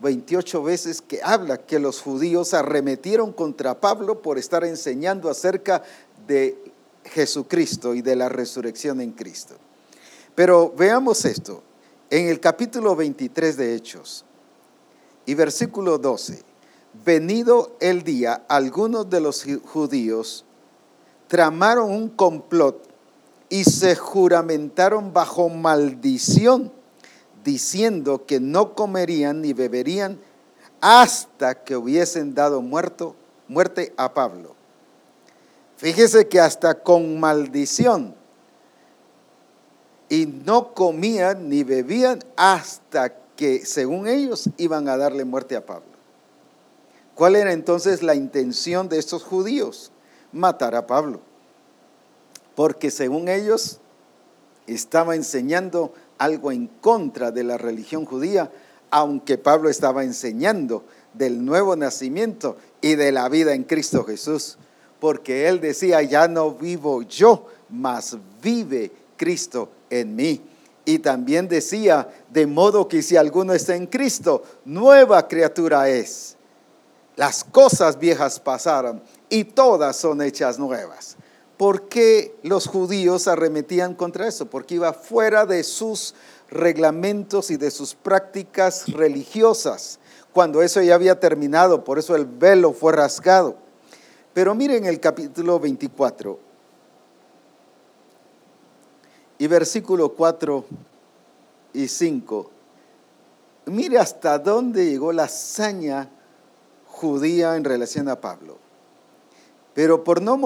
28 veces que habla que los judíos arremetieron contra Pablo por estar enseñando acerca de Jesucristo y de la resurrección en Cristo. Pero veamos esto. En el capítulo 23 de Hechos y versículo 12, venido el día, algunos de los judíos tramaron un complot y se juramentaron bajo maldición, diciendo que no comerían ni beberían hasta que hubiesen dado muerto, muerte a Pablo. Fíjese que hasta con maldición y no comían ni bebían hasta que, según ellos, iban a darle muerte a Pablo. ¿Cuál era entonces la intención de estos judíos? Matar a Pablo. Porque según ellos estaba enseñando algo en contra de la religión judía, aunque Pablo estaba enseñando del nuevo nacimiento y de la vida en Cristo Jesús. Porque él decía, ya no vivo yo, mas vive Cristo en mí. Y también decía, de modo que si alguno está en Cristo, nueva criatura es. Las cosas viejas pasaron y todas son hechas nuevas. ¿Por qué los judíos arremetían contra eso? Porque iba fuera de sus reglamentos y de sus prácticas religiosas, cuando eso ya había terminado, por eso el velo fue rasgado. Pero miren el capítulo 24 y versículo 4 y 5. Mire hasta dónde llegó la hazaña judía en relación a Pablo. Pero por no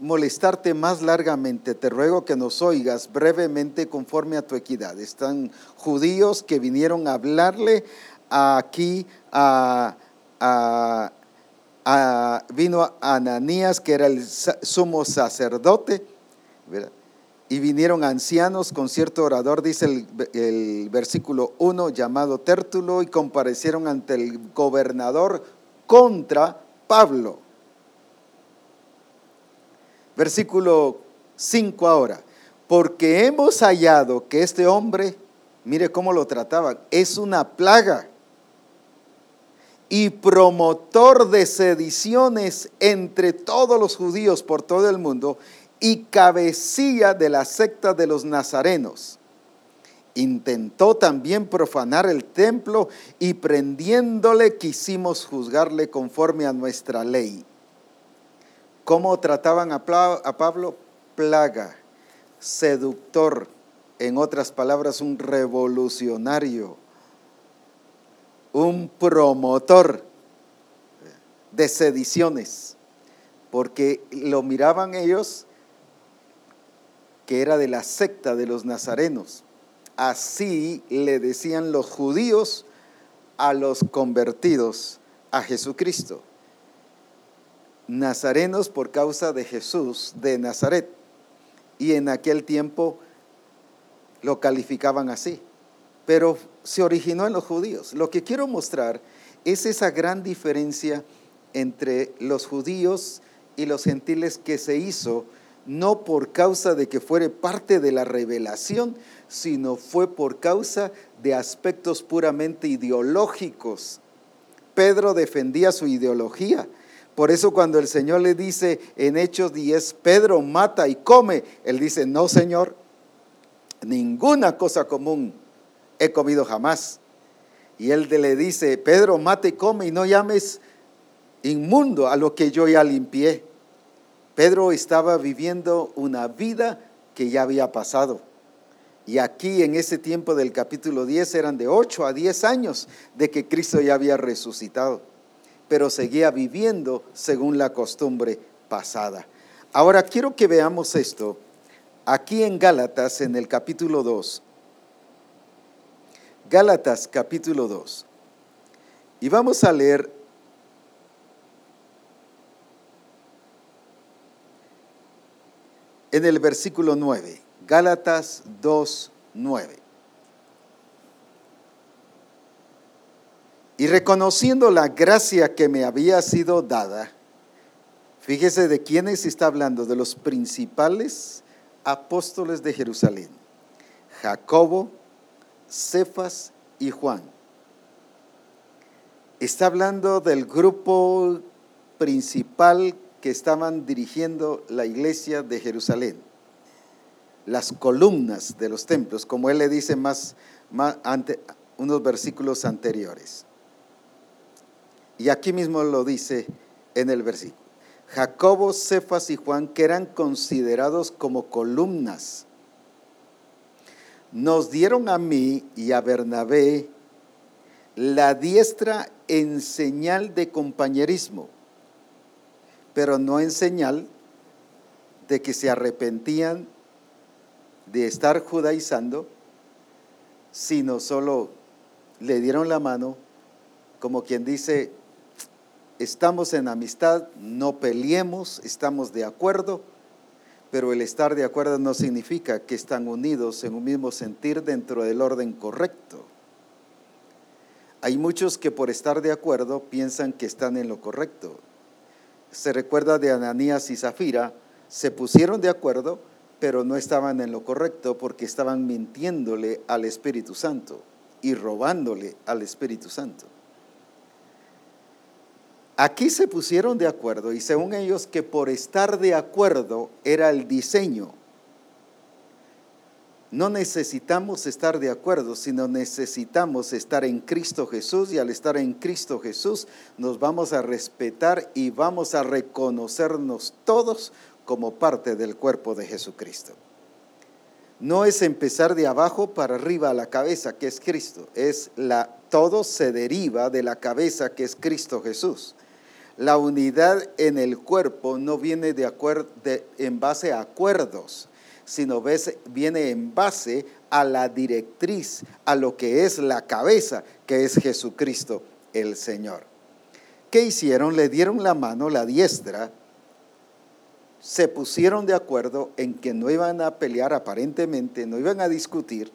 molestarte más largamente, te ruego que nos oigas brevemente conforme a tu equidad. Están judíos que vinieron a hablarle aquí a, vino Ananías, que era el sumo sacerdote, y vinieron ancianos con cierto orador, dice el, versículo 1, llamado Tértulo, y comparecieron ante el gobernador contra Pablo. Versículo 5 ahora. Porque hemos hallado que este hombre, mire cómo lo trataban, es una plaga y promotor de sediciones entre todos los judíos por todo el mundo y cabecilla de la secta de los nazarenos. Intentó también profanar el templo y prendiéndole quisimos juzgarle conforme a nuestra ley. ¿Cómo trataban a Pablo? Plaga, seductor, en otras palabras, un revolucionario, un promotor de sediciones, porque lo miraban ellos que era de la secta de los nazarenos. Así le decían los judíos a los convertidos a Jesucristo nazarenos por causa de Jesús de Nazaret. Y en aquel tiempo lo calificaban así. Pero se originó en los judíos. Lo que quiero mostrar es esa gran diferencia entre los judíos y los gentiles que se hizo no por causa de que fuere parte de la revelación, sino fue por causa de aspectos puramente ideológicos. Pedro defendía su ideología, por eso cuando el Señor le dice en Hechos 10, Pedro mata y come, él dice, no Señor, ninguna cosa común he comido jamás. Y él le dice, Pedro mata y come y no llames inmundo a lo que yo ya limpié. Pedro estaba viviendo una vida que ya había pasado. Y aquí en ese tiempo del capítulo 10 eran de 8 a 10 años de que Cristo ya había resucitado pero seguía viviendo según la costumbre pasada. Ahora quiero que veamos esto aquí en Gálatas en el capítulo 2. Gálatas capítulo 2. Y vamos a leer en el versículo 9. Gálatas 2, 9. Y reconociendo la gracia que me había sido dada, fíjese de quiénes está hablando, de los principales apóstoles de Jerusalén, Jacobo, Cefas y Juan. Está hablando del grupo principal que estaban dirigiendo la iglesia de Jerusalén, las columnas de los templos, como él le dice más, más unos versículos anteriores. Y aquí mismo lo dice en el versículo. Jacobo, Cefas y Juan, que eran considerados como columnas, nos dieron a mí y a Bernabé la diestra en señal de compañerismo, pero no en señal de que se arrepentían de estar judaizando, sino solo le dieron la mano como quien dice, estamos en amistad, no peleemos, estamos de acuerdo, pero el estar de acuerdo no significa que están unidos en un mismo sentir dentro del orden correcto. Hay muchos que por estar de acuerdo piensan que están en lo correcto. Se recuerda de Ananías y Zafira, se pusieron de acuerdo, pero no estaban en lo correcto porque estaban mintiéndole al Espíritu Santo y robándole al Espíritu Santo. Aquí se pusieron de acuerdo y según ellos que por estar de acuerdo era el diseño. No necesitamos estar de acuerdo, sino necesitamos estar en Cristo Jesús y al estar en Cristo Jesús nos vamos a respetar y vamos a reconocernos todos como parte del cuerpo de Jesucristo. No es empezar de abajo para arriba a la cabeza, que es Cristo, es la todo se deriva de la cabeza que es Cristo Jesús. La unidad en el cuerpo no viene de en base a acuerdos, sino viene en base a la directriz, a lo que es la cabeza, que es Jesucristo el Señor. ¿Qué hicieron? Le dieron la mano, la diestra, se pusieron de acuerdo en que no iban a pelear aparentemente, no iban a discutir.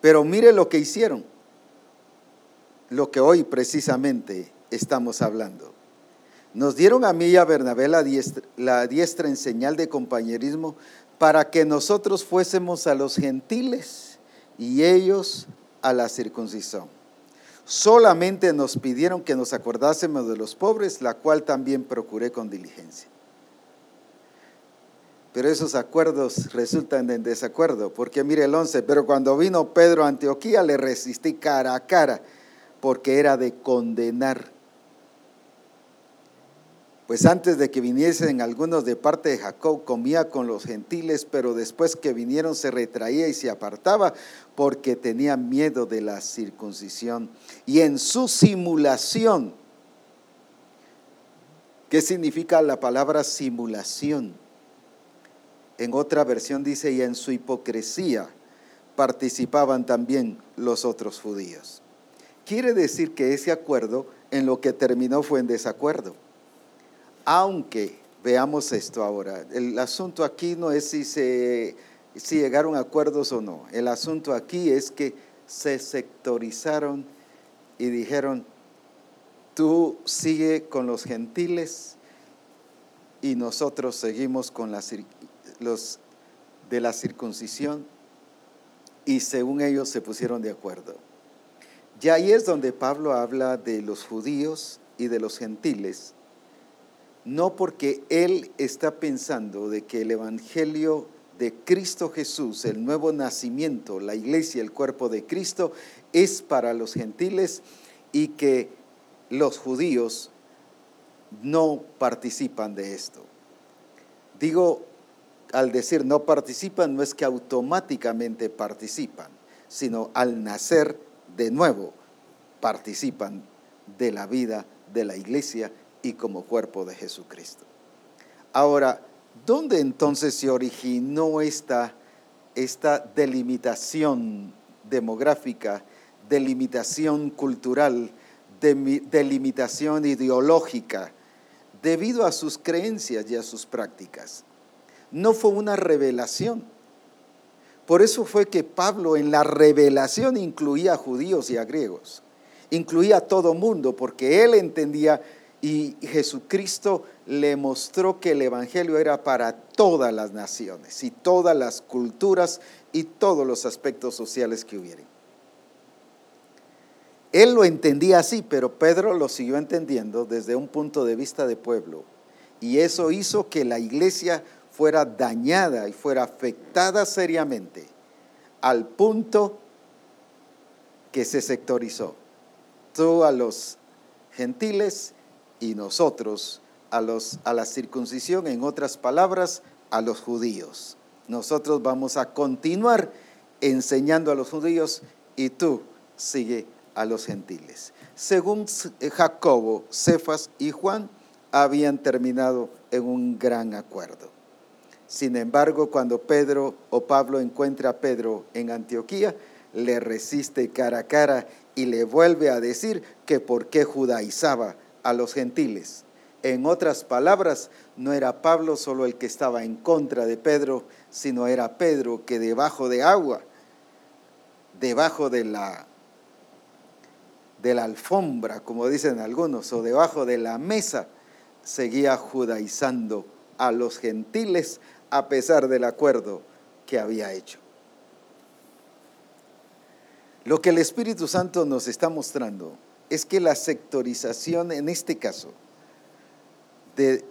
Pero mire lo que hicieron lo que hoy precisamente estamos hablando. Nos dieron a mí y a Bernabé la diestra, en señal de compañerismo para que nosotros fuésemos a los gentiles y ellos a la circuncisión. Solamente nos pidieron que nos acordásemos de los pobres, la cual también procuré con diligencia. Pero esos acuerdos resultan en desacuerdo, porque mire el 11, pero cuando vino Pedro a Antioquía le resistí cara a cara porque era de condenar. Pues antes de que viniesen algunos de parte de Jacob, comía con los gentiles, pero después que vinieron se retraía y se apartaba porque tenía miedo de la circuncisión. Y en su simulación, ¿qué significa la palabra simulación? En otra versión dice, y en su hipocresía participaban también los otros judíos. Quiere decir que ese acuerdo en lo que terminó fue en desacuerdo. Aunque, veamos esto ahora, el asunto aquí no es si, se, si llegaron a acuerdos o no, el asunto aquí es que se sectorizaron y dijeron, tú sigue con los gentiles y nosotros seguimos con los de la circuncisión. Y según ellos se pusieron de acuerdo. Y ahí es donde Pablo habla de los judíos y de los gentiles, no porque él está pensando de que el Evangelio de Cristo Jesús, el nuevo nacimiento, la iglesia, el cuerpo de Cristo, es para los gentiles y que los judíos no participan de esto. Digo, al decir no participan, no es que automáticamente participan, sino al nacer de nuevo participan de la vida de la iglesia y como cuerpo de Jesucristo. Ahora, ¿dónde entonces se originó esta, esta delimitación demográfica, delimitación cultural, delimitación ideológica, debido a sus creencias y a sus prácticas? No fue una revelación por eso fue que Pablo en la revelación incluía a judíos y a griegos, incluía a todo mundo, porque él entendía y Jesucristo le mostró que el Evangelio era para todas las naciones y todas las culturas y todos los aspectos sociales que hubieran. Él lo entendía así, pero Pedro lo siguió entendiendo desde un punto de vista de pueblo. Y eso hizo que la iglesia fuera dañada y fuera afectada seriamente al punto que se sectorizó. Tú a los gentiles y nosotros a, los, a la circuncisión, en otras palabras, a los judíos. Nosotros vamos a continuar enseñando a los judíos y tú sigue a los gentiles. Según Jacobo, Cefas y Juan habían terminado en un gran acuerdo. Sin embargo, cuando Pedro o Pablo encuentra a Pedro en Antioquía, le resiste cara a cara y le vuelve a decir que por qué judaizaba a los gentiles. En otras palabras, no era Pablo solo el que estaba en contra de Pedro, sino era Pedro que debajo de agua, debajo de la de la alfombra, como dicen algunos, o debajo de la mesa, seguía judaizando a los gentiles a pesar del acuerdo que había hecho. Lo que el Espíritu Santo nos está mostrando es que la sectorización, en este caso, de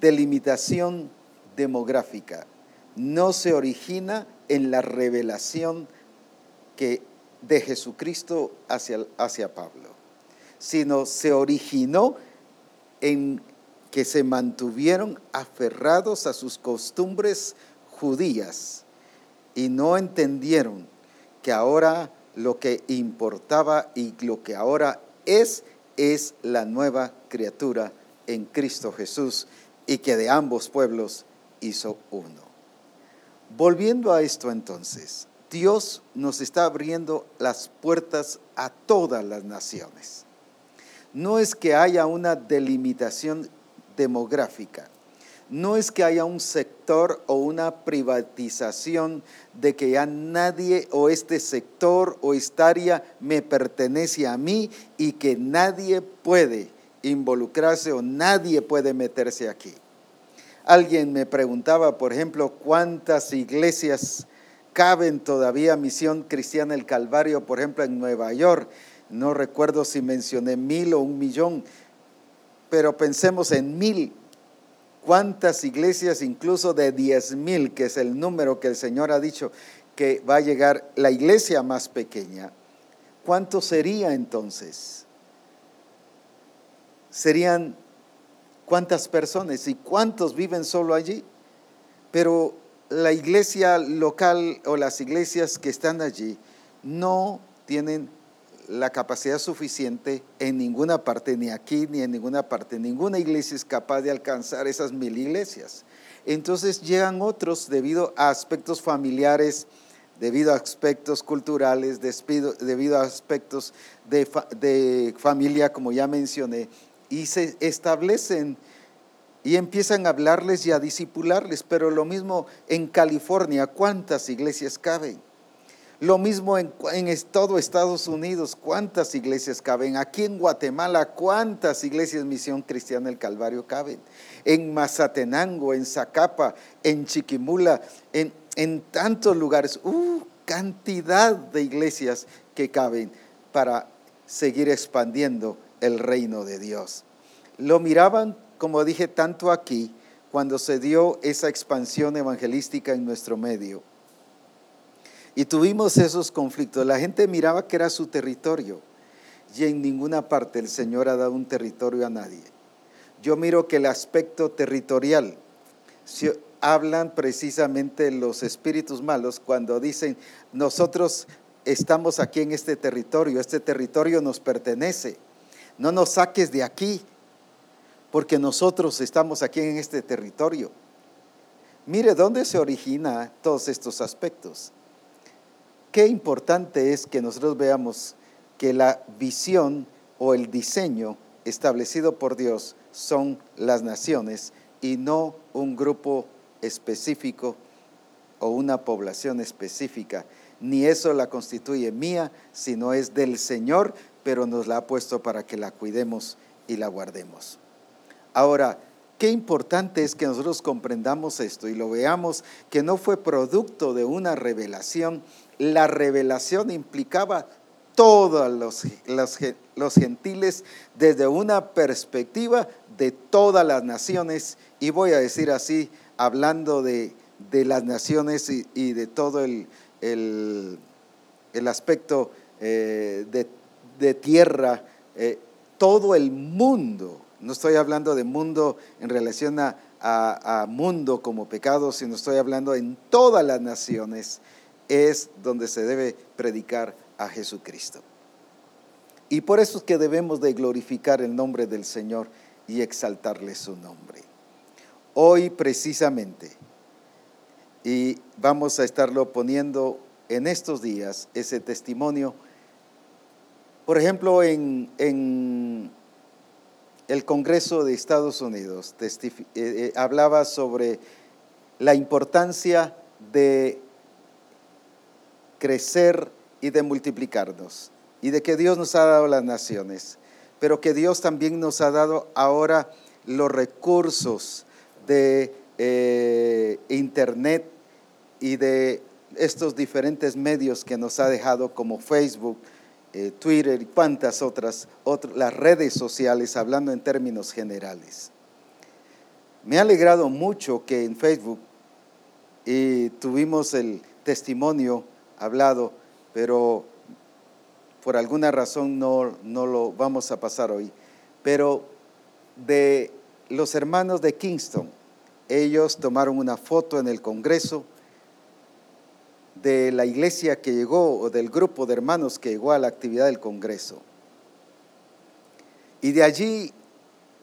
delimitación demográfica, no se origina en la revelación que de Jesucristo hacia, hacia Pablo, sino se originó en que se mantuvieron aferrados a sus costumbres judías y no entendieron que ahora lo que importaba y lo que ahora es es la nueva criatura en Cristo Jesús y que de ambos pueblos hizo uno. Volviendo a esto entonces, Dios nos está abriendo las puertas a todas las naciones. No es que haya una delimitación demográfica, no es que haya un sector o una privatización de que ya nadie o este sector o esta área me pertenece a mí y que nadie puede involucrarse o nadie puede meterse aquí. Alguien me preguntaba, por ejemplo, cuántas iglesias caben todavía Misión Cristiana el Calvario, por ejemplo, en Nueva York. No recuerdo si mencioné mil o un millón, pero pensemos en mil. ¿Cuántas iglesias, incluso de diez mil, que es el número que el Señor ha dicho que va a llegar la iglesia más pequeña? ¿Cuánto sería entonces? Serían cuántas personas y cuántos viven solo allí. Pero la iglesia local o las iglesias que están allí no tienen la capacidad suficiente en ninguna parte, ni aquí ni en ninguna parte. Ninguna iglesia es capaz de alcanzar esas mil iglesias. Entonces llegan otros debido a aspectos familiares, debido a aspectos culturales, debido a aspectos de, de familia, como ya mencioné, y se establecen y empiezan a hablarles y a disipularles, pero lo mismo en California, ¿cuántas iglesias caben? Lo mismo en, todo Estados Unidos, ¿cuántas iglesias caben? Aquí en Guatemala, ¿cuántas iglesias Misión Cristiana del Calvario caben? En Mazatenango, en Zacapa, en Chiquimula, en, en tantos lugares, uh, cantidad de iglesias que caben para seguir expandiendo el reino de Dios. Lo miraban, como dije, tanto aquí, cuando se dio esa expansión evangelística en nuestro medio. Y tuvimos esos conflictos. La gente miraba que era su territorio y en ninguna parte el Señor ha dado un territorio a nadie. Yo miro que el aspecto territorial, hablan precisamente los espíritus malos cuando dicen, nosotros estamos aquí en este territorio, este territorio nos pertenece no nos saques de aquí, porque nosotros estamos aquí en este territorio. Mire dónde se origina todos estos aspectos. Qué importante es que nosotros veamos que la visión o el diseño establecido por Dios son las naciones y no un grupo específico o una población específica. Ni eso la constituye mía, sino es del Señor pero nos la ha puesto para que la cuidemos y la guardemos. Ahora, qué importante es que nosotros comprendamos esto y lo veamos que no fue producto de una revelación. La revelación implicaba todos los, los, gentiles desde una perspectiva de todas las naciones. Y voy a decir así, hablando de, las naciones y, de todo el, el, aspecto eh, de de tierra, eh, todo el mundo, no estoy hablando de mundo en relación a, a, mundo como pecado, sino estoy hablando en todas las naciones, es donde se debe predicar a Jesucristo. Y por eso es que debemos de glorificar el nombre del Señor y exaltarle su nombre. Hoy precisamente, y vamos a estarlo poniendo en estos días, ese testimonio por ejemplo, en, el Congreso de Estados Unidos eh, eh, hablaba sobre la importancia de crecer y de multiplicarnos y de que Dios nos ha dado las naciones, pero que Dios también nos ha dado ahora los recursos de eh, Internet y de estos diferentes medios que nos ha dejado como Facebook, eh, Twitter y cuantas otras, las redes sociales, hablando en términos generales. Me ha alegrado mucho que en Facebook y tuvimos el testimonio hablado, pero por alguna razón no, no lo vamos a pasar hoy. Pero de los hermanos de Kingston, ellos tomaron una foto en el Congreso de la iglesia que llegó o del grupo de hermanos que llegó a la actividad del Congreso. Y de allí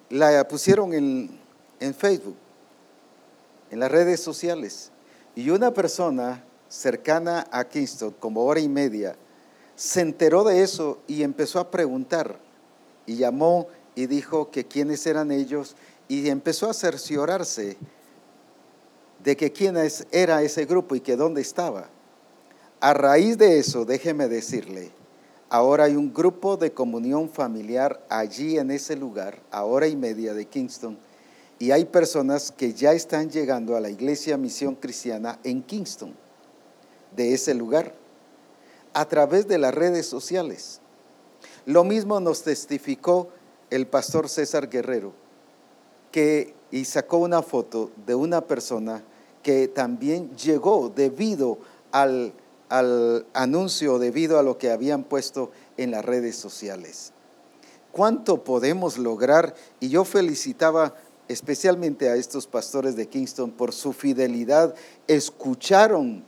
la pusieron en, en Facebook, en las redes sociales. Y una persona cercana a Kingston, como hora y media, se enteró de eso y empezó a preguntar. Y llamó y dijo que quiénes eran ellos y empezó a cerciorarse de que quién era ese grupo y que dónde estaba. A raíz de eso, déjeme decirle, ahora hay un grupo de comunión familiar allí en ese lugar, a hora y media de Kingston, y hay personas que ya están llegando a la iglesia Misión Cristiana en Kingston, de ese lugar, a través de las redes sociales. Lo mismo nos testificó el pastor César Guerrero, que y sacó una foto de una persona que también llegó debido al al anuncio debido a lo que habían puesto en las redes sociales. ¿Cuánto podemos lograr? Y yo felicitaba especialmente a estos pastores de Kingston por su fidelidad. Escucharon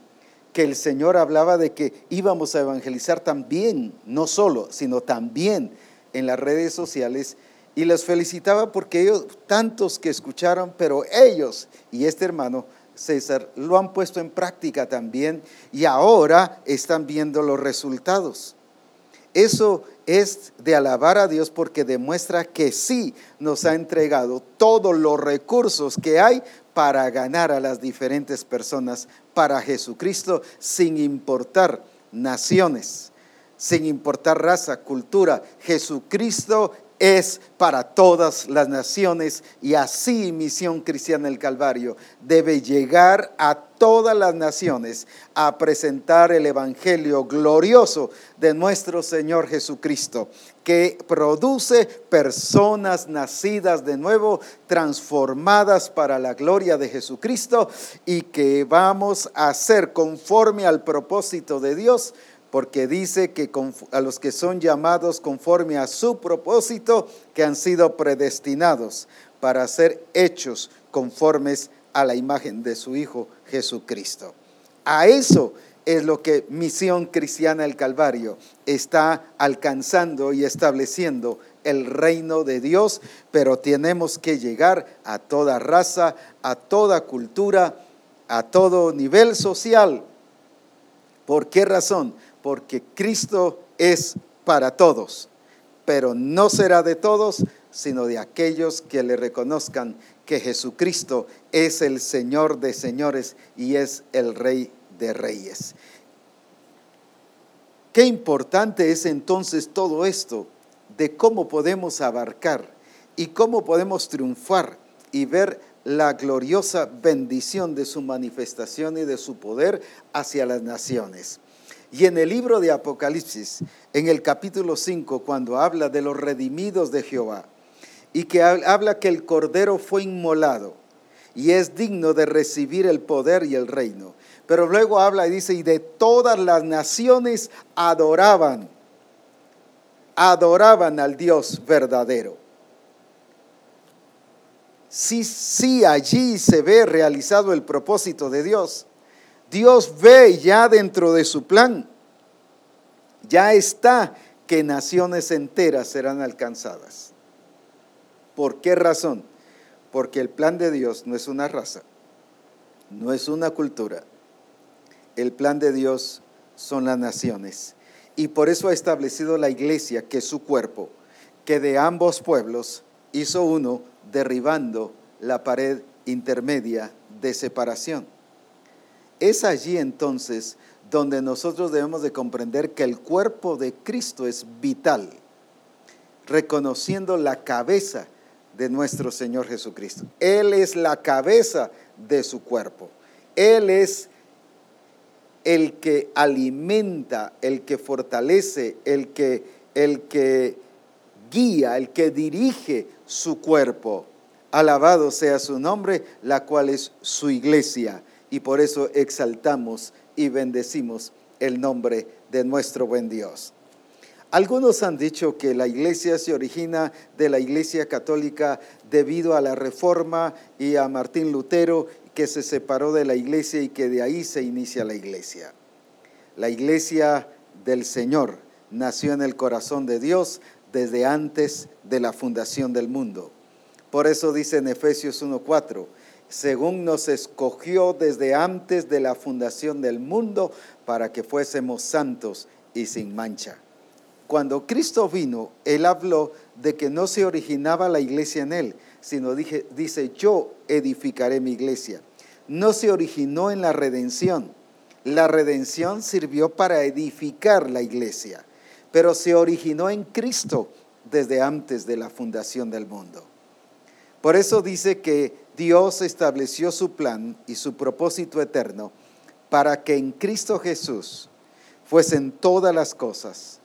que el Señor hablaba de que íbamos a evangelizar también, no solo, sino también en las redes sociales. Y les felicitaba porque ellos, tantos que escucharon, pero ellos y este hermano César, lo han puesto en práctica también y ahora están viendo los resultados. Eso es de alabar a Dios porque demuestra que sí nos ha entregado todos los recursos que hay para ganar a las diferentes personas para Jesucristo sin importar naciones, sin importar raza, cultura. Jesucristo es para todas las naciones y así Misión Cristiana del Calvario debe llegar a todas las naciones a presentar el Evangelio glorioso de nuestro Señor Jesucristo, que produce personas nacidas de nuevo, transformadas para la gloria de Jesucristo y que vamos a ser conforme al propósito de Dios porque dice que a los que son llamados conforme a su propósito, que han sido predestinados para ser hechos conformes a la imagen de su Hijo Jesucristo. A eso es lo que Misión Cristiana del Calvario está alcanzando y estableciendo el reino de Dios, pero tenemos que llegar a toda raza, a toda cultura, a todo nivel social. ¿Por qué razón? Porque Cristo es para todos, pero no será de todos, sino de aquellos que le reconozcan que Jesucristo es el Señor de señores y es el Rey de reyes. Qué importante es entonces todo esto de cómo podemos abarcar y cómo podemos triunfar y ver la gloriosa bendición de su manifestación y de su poder hacia las naciones. Y en el libro de Apocalipsis, en el capítulo 5, cuando habla de los redimidos de Jehová, y que habla que el Cordero fue inmolado y es digno de recibir el poder y el reino. Pero luego habla y dice, y de todas las naciones adoraban, adoraban al Dios verdadero. Sí, sí, allí se ve realizado el propósito de Dios. Dios ve ya dentro de su plan, ya está que naciones enteras serán alcanzadas. ¿Por qué razón? Porque el plan de Dios no es una raza, no es una cultura. El plan de Dios son las naciones. Y por eso ha establecido la iglesia, que es su cuerpo, que de ambos pueblos hizo uno derribando la pared intermedia de separación. Es allí entonces donde nosotros debemos de comprender que el cuerpo de Cristo es vital, reconociendo la cabeza de nuestro Señor Jesucristo. Él es la cabeza de su cuerpo. Él es el que alimenta, el que fortalece, el que, el que guía, el que dirige su cuerpo. Alabado sea su nombre, la cual es su iglesia. Y por eso exaltamos y bendecimos el nombre de nuestro buen Dios. Algunos han dicho que la iglesia se origina de la iglesia católica debido a la reforma y a Martín Lutero que se separó de la iglesia y que de ahí se inicia la iglesia. La iglesia del Señor nació en el corazón de Dios desde antes de la fundación del mundo. Por eso dice en Efesios 1.4, según nos escogió desde antes de la fundación del mundo para que fuésemos santos y sin mancha. Cuando Cristo vino, Él habló de que no se originaba la iglesia en Él, sino dice, yo edificaré mi iglesia. No se originó en la redención. La redención sirvió para edificar la iglesia, pero se originó en Cristo desde antes de la fundación del mundo. Por eso dice que Dios estableció su plan y su propósito eterno para que en Cristo Jesús fuesen todas las cosas,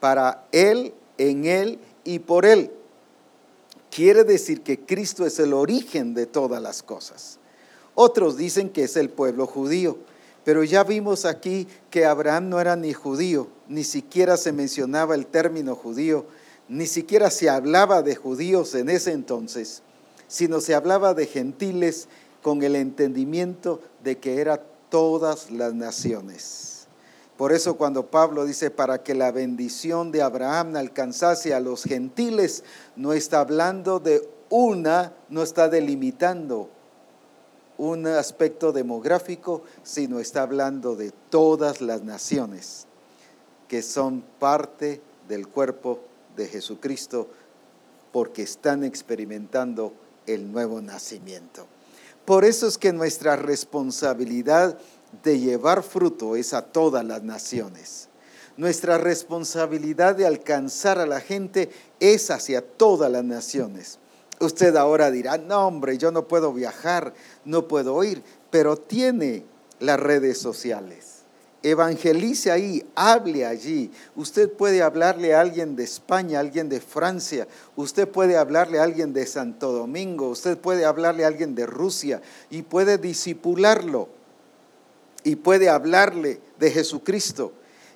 para Él, en Él y por Él. Quiere decir que Cristo es el origen de todas las cosas. Otros dicen que es el pueblo judío, pero ya vimos aquí que Abraham no era ni judío, ni siquiera se mencionaba el término judío, ni siquiera se hablaba de judíos en ese entonces, sino se hablaba de gentiles con el entendimiento de que era todas las naciones. Por eso cuando Pablo dice, para que la bendición de Abraham alcanzase a los gentiles, no está hablando de una, no está delimitando un aspecto demográfico, sino está hablando de todas las naciones que son parte del cuerpo de Jesucristo porque están experimentando el nuevo nacimiento. Por eso es que nuestra responsabilidad de llevar fruto es a todas las naciones. Nuestra responsabilidad de alcanzar a la gente es hacia todas las naciones. Usted ahora dirá, no hombre, yo no puedo viajar, no puedo ir, pero tiene las redes sociales evangelice ahí, hable allí. Usted puede hablarle a alguien de España, a alguien de Francia, usted puede hablarle a alguien de Santo Domingo, usted puede hablarle a alguien de Rusia y puede disipularlo y puede hablarle de Jesucristo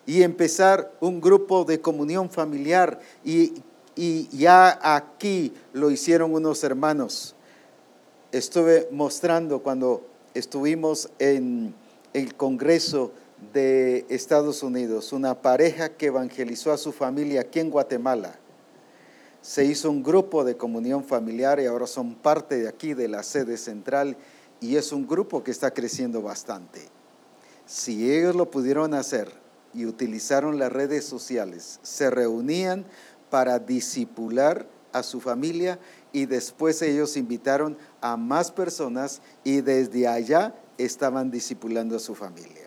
y empezar un grupo de comunión familiar y, y ya aquí lo hicieron unos hermanos. Estuve mostrando cuando estuvimos en el Congreso de Estados Unidos, una pareja que evangelizó a su familia aquí en Guatemala. Se hizo un grupo de comunión familiar y ahora son parte de aquí, de la sede central, y es un grupo que está creciendo bastante. Si ellos lo pudieron hacer y utilizaron las redes sociales, se reunían para disipular a su familia y después ellos invitaron a más personas y desde allá estaban disipulando a su familia.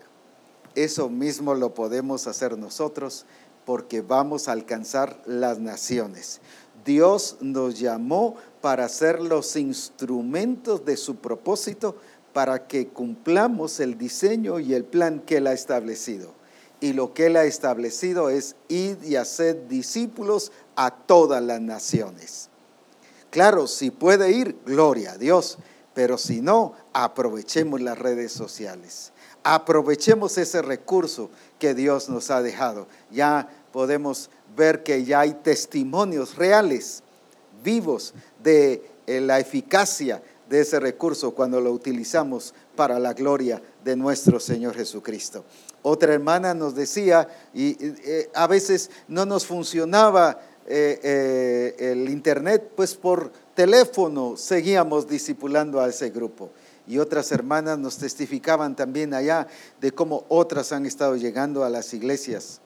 Eso mismo lo podemos hacer nosotros porque vamos a alcanzar las naciones. Dios nos llamó para ser los instrumentos de su propósito para que cumplamos el diseño y el plan que Él ha establecido. Y lo que Él ha establecido es ir y hacer discípulos a todas las naciones. Claro, si puede ir, gloria a Dios, pero si no, aprovechemos las redes sociales. Aprovechemos ese recurso que Dios nos ha dejado. Ya podemos ver que ya hay testimonios reales, vivos, de eh, la eficacia de ese recurso cuando lo utilizamos para la gloria de nuestro Señor Jesucristo. Otra hermana nos decía, y eh, a veces no nos funcionaba eh, el internet, pues por teléfono seguíamos discipulando a ese grupo y otras hermanas nos testificaban también allá de cómo otras han estado llegando a las iglesias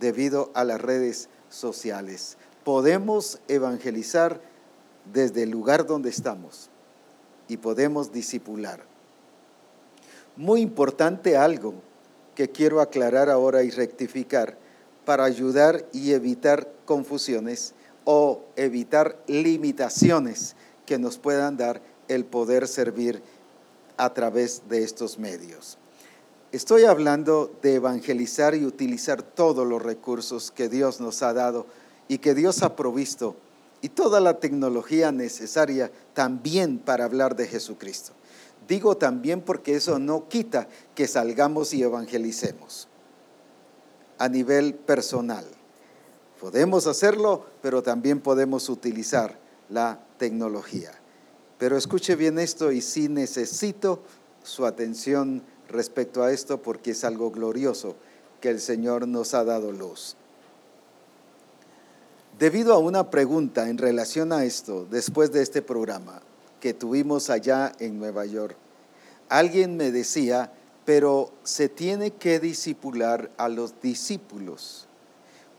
debido a las redes sociales. Podemos evangelizar desde el lugar donde estamos y podemos disipular. Muy importante algo que quiero aclarar ahora y rectificar para ayudar y evitar confusiones o evitar limitaciones que nos puedan dar el poder servir a través de estos medios. Estoy hablando de evangelizar y utilizar todos los recursos que Dios nos ha dado y que Dios ha provisto y toda la tecnología necesaria también para hablar de Jesucristo. Digo también porque eso no quita que salgamos y evangelicemos a nivel personal. Podemos hacerlo, pero también podemos utilizar la tecnología. Pero escuche bien esto y sí necesito su atención respecto a esto porque es algo glorioso que el Señor nos ha dado luz. Debido a una pregunta en relación a esto, después de este programa que tuvimos allá en Nueva York, alguien me decía, pero se tiene que disipular a los discípulos.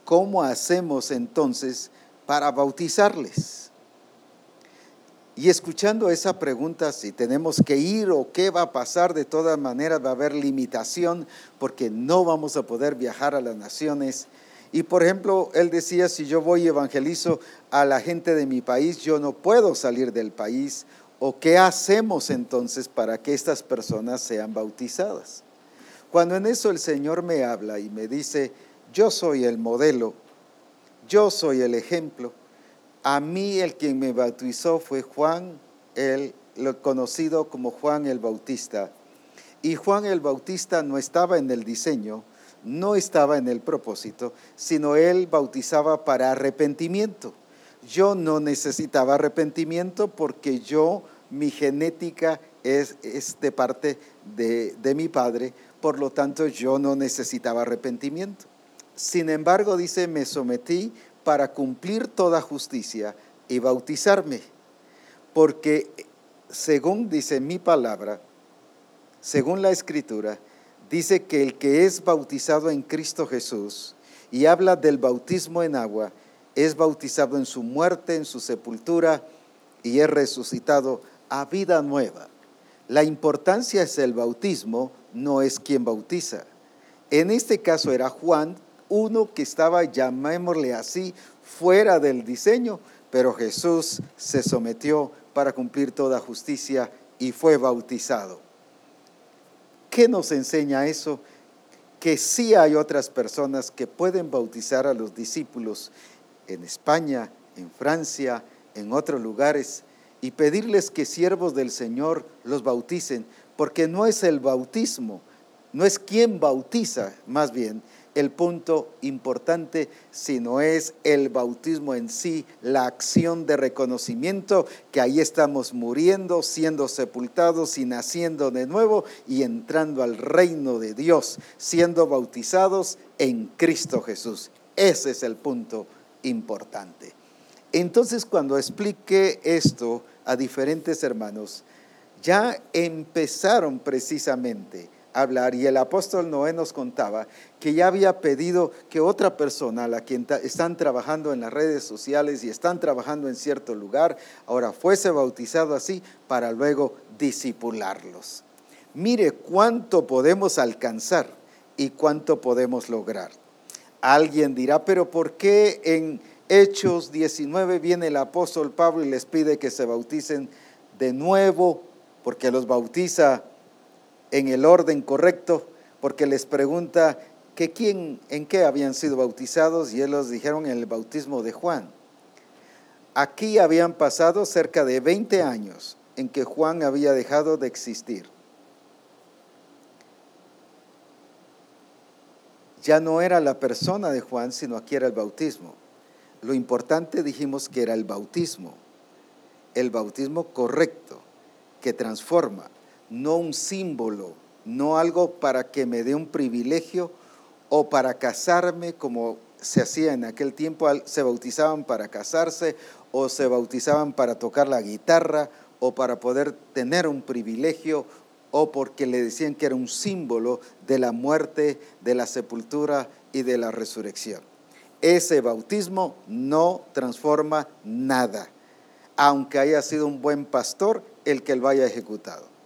¿Cómo hacemos entonces para bautizarles? Y escuchando esa pregunta, si tenemos que ir o qué va a pasar, de todas maneras va a haber limitación porque no vamos a poder viajar a las naciones. Y por ejemplo, él decía, si yo voy y evangelizo a la gente de mi país, yo no puedo salir del país. ¿O qué hacemos entonces para que estas personas sean bautizadas? Cuando en eso el Señor me habla y me dice, yo soy el modelo, yo soy el ejemplo, a mí el quien me bautizó fue Juan, el, conocido como Juan el Bautista. Y Juan el Bautista no estaba en el diseño, no estaba en el propósito, sino él bautizaba para arrepentimiento. Yo no necesitaba arrepentimiento porque yo, mi genética es, de parte de, de mi padre, por lo tanto yo no necesitaba arrepentimiento. Sin embargo, dice, me sometí para cumplir toda justicia y bautizarme. Porque según dice mi palabra, según la escritura, dice que el que es bautizado en Cristo Jesús y habla del bautismo en agua, es bautizado en su muerte, en su sepultura y es resucitado a vida nueva. La importancia es el bautismo, no es quien bautiza. En este caso era Juan uno que estaba, llamémosle así, fuera del diseño, pero Jesús se sometió para cumplir toda justicia y fue bautizado. ¿Qué nos enseña eso? Que sí hay otras personas que pueden bautizar a los discípulos en España, en Francia, en otros lugares, y pedirles que siervos del Señor los bauticen, porque no es el bautismo, no es quien bautiza, más bien, el punto importante, sino es el bautismo en sí, la acción de reconocimiento, que ahí estamos muriendo, siendo sepultados y naciendo de nuevo y entrando al reino de Dios, siendo bautizados en Cristo Jesús. Ese es el punto importante. Entonces, cuando expliqué esto a diferentes hermanos, ya empezaron precisamente hablar y el apóstol Noé nos contaba que ya había pedido que otra persona, a la quien están trabajando en las redes sociales y están trabajando en cierto lugar, ahora fuese bautizado así para luego disipularlos. Mire cuánto podemos alcanzar y cuánto podemos lograr. Alguien dirá, pero ¿por qué en Hechos 19 viene el apóstol Pablo y les pide que se bauticen de nuevo? Porque los bautiza en el orden correcto, porque les pregunta que quién, en qué habían sido bautizados y ellos dijeron en el bautismo de Juan. Aquí habían pasado cerca de 20 años en que Juan había dejado de existir. Ya no era la persona de Juan, sino aquí era el bautismo. Lo importante dijimos que era el bautismo, el bautismo correcto, que transforma, no un símbolo, no algo para que me dé un privilegio o para casarme como se hacía en aquel tiempo, se bautizaban para casarse o se bautizaban para tocar la guitarra o para poder tener un privilegio o porque le decían que era un símbolo de la muerte, de la sepultura y de la resurrección. Ese bautismo no transforma nada, aunque haya sido un buen pastor el que lo haya ejecutado.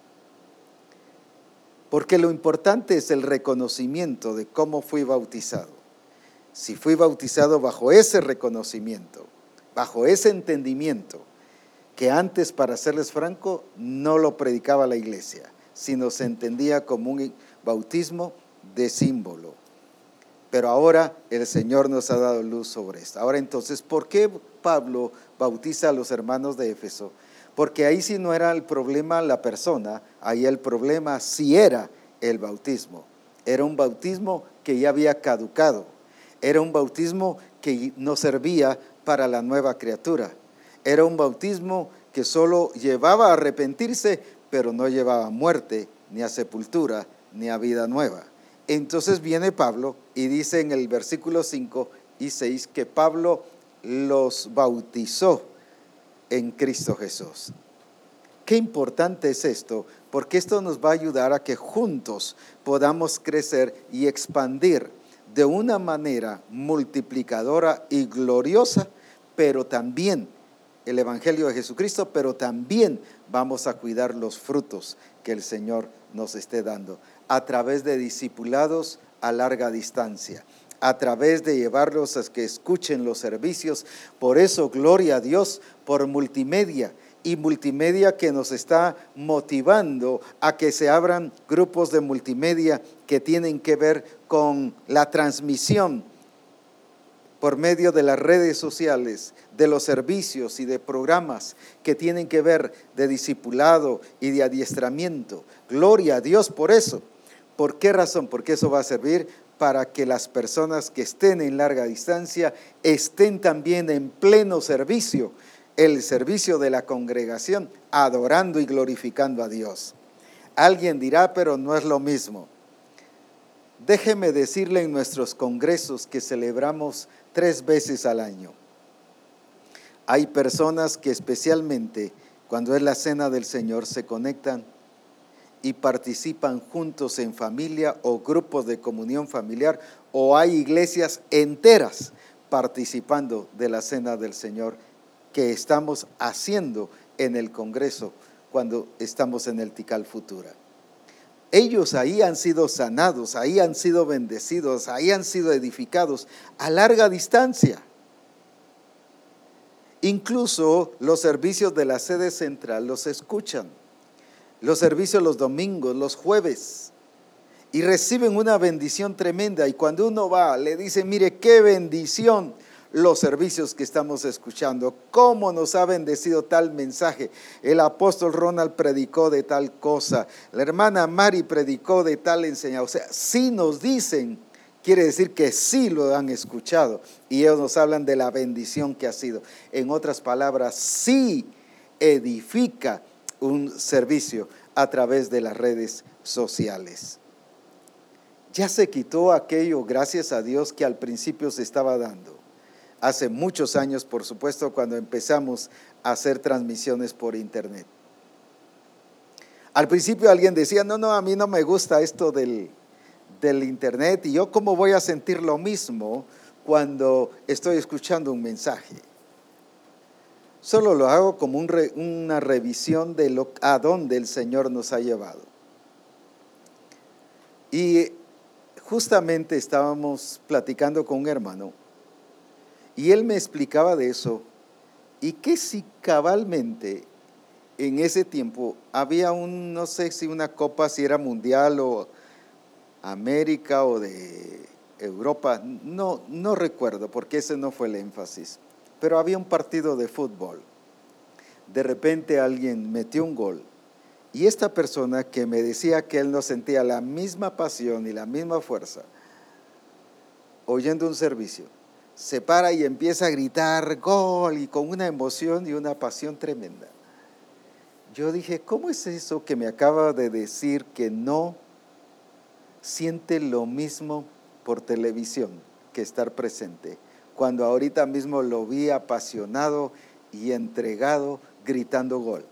Porque lo importante es el reconocimiento de cómo fui bautizado. Si fui bautizado bajo ese reconocimiento, bajo ese entendimiento, que antes, para serles franco, no lo predicaba la iglesia, sino se entendía como bautismo de símbolo. Pero ahora el Señor nos ha dado luz sobre esto. Ahora entonces, ¿por qué Pablo bautiza a los hermanos de Éfeso? Porque ahí sí no era el problema la persona, ahí el problema sí era el bautismo. Era un bautismo que ya había caducado. Era un bautismo que no servía para la nueva criatura. Era un bautismo que solo llevaba a arrepentirse, pero no llevaba a muerte, ni a sepultura, ni a vida nueva. Entonces viene Pablo y dice en el versículo 5 y 6 que Pablo los bautizó en Cristo Jesús. Qué importante es esto, porque esto nos va a ayudar a que juntos podamos crecer y expandir de una manera multiplicadora y gloriosa, pero también el Evangelio de Jesucristo, pero también vamos a cuidar los frutos que el Señor nos esté dando a través de discipulados a larga distancia, a través de llevarlos a que escuchen los servicios. Por eso, gloria a Dios por multimedia y multimedia que nos está motivando a que se abran grupos de multimedia que tienen que ver con la transmisión por medio de las redes sociales, de los servicios y de programas que tienen que ver de discipulado y de adiestramiento. Gloria a Dios por eso. ¿Por qué razón? Porque eso va a servir para que las personas que estén en larga distancia estén también en pleno servicio, el servicio de la congregación, adorando y glorificando a Dios. Alguien dirá, pero no es lo mismo. Déjeme decirle en nuestros congresos que celebramos tres veces al año. Hay personas que especialmente cuando es la cena del Señor se conectan y participan juntos en familia o grupos de comunión familiar o hay iglesias enteras participando de la cena del Señor que estamos haciendo en el Congreso cuando estamos en el Tical Futura. Ellos ahí han sido sanados, ahí han sido bendecidos, ahí han sido edificados a larga distancia. Incluso los servicios de la sede central los escuchan. Los servicios los domingos, los jueves. Y reciben una bendición tremenda. Y cuando uno va, le dice, mire, qué bendición los servicios que estamos escuchando, cómo nos ha bendecido tal mensaje. El apóstol Ronald predicó de tal cosa, la hermana Mari predicó de tal enseñanza. O sea, si nos dicen, quiere decir que sí lo han escuchado y ellos nos hablan de la bendición que ha sido. En otras palabras, sí edifica un servicio a través de las redes sociales. Ya se quitó aquello, gracias a Dios, que al principio se estaba dando hace muchos años, por supuesto, cuando empezamos a hacer transmisiones por internet. Al principio alguien decía, no, no, a mí no me gusta esto del, internet y yo cómo voy a sentir lo mismo cuando estoy escuchando un mensaje. Solo lo hago como una revisión de a dónde el Señor nos ha llevado. Y justamente estábamos platicando con un hermano y él me explicaba de eso. Y que si cabalmente en ese tiempo había un, no sé si una copa, si era mundial o América o de Europa, no, no recuerdo porque ese no fue el énfasis, pero había un partido de fútbol. De repente alguien metió un gol. Y esta persona que me decía que él no sentía la misma pasión y la misma fuerza oyendo un servicio, se para y empieza a gritar gol y con una emoción y una pasión tremenda. Yo dije, ¿cómo es eso que me acaba de decir que no siente lo mismo por televisión que estar presente? Cuando ahorita mismo lo vi apasionado y entregado gritando gol.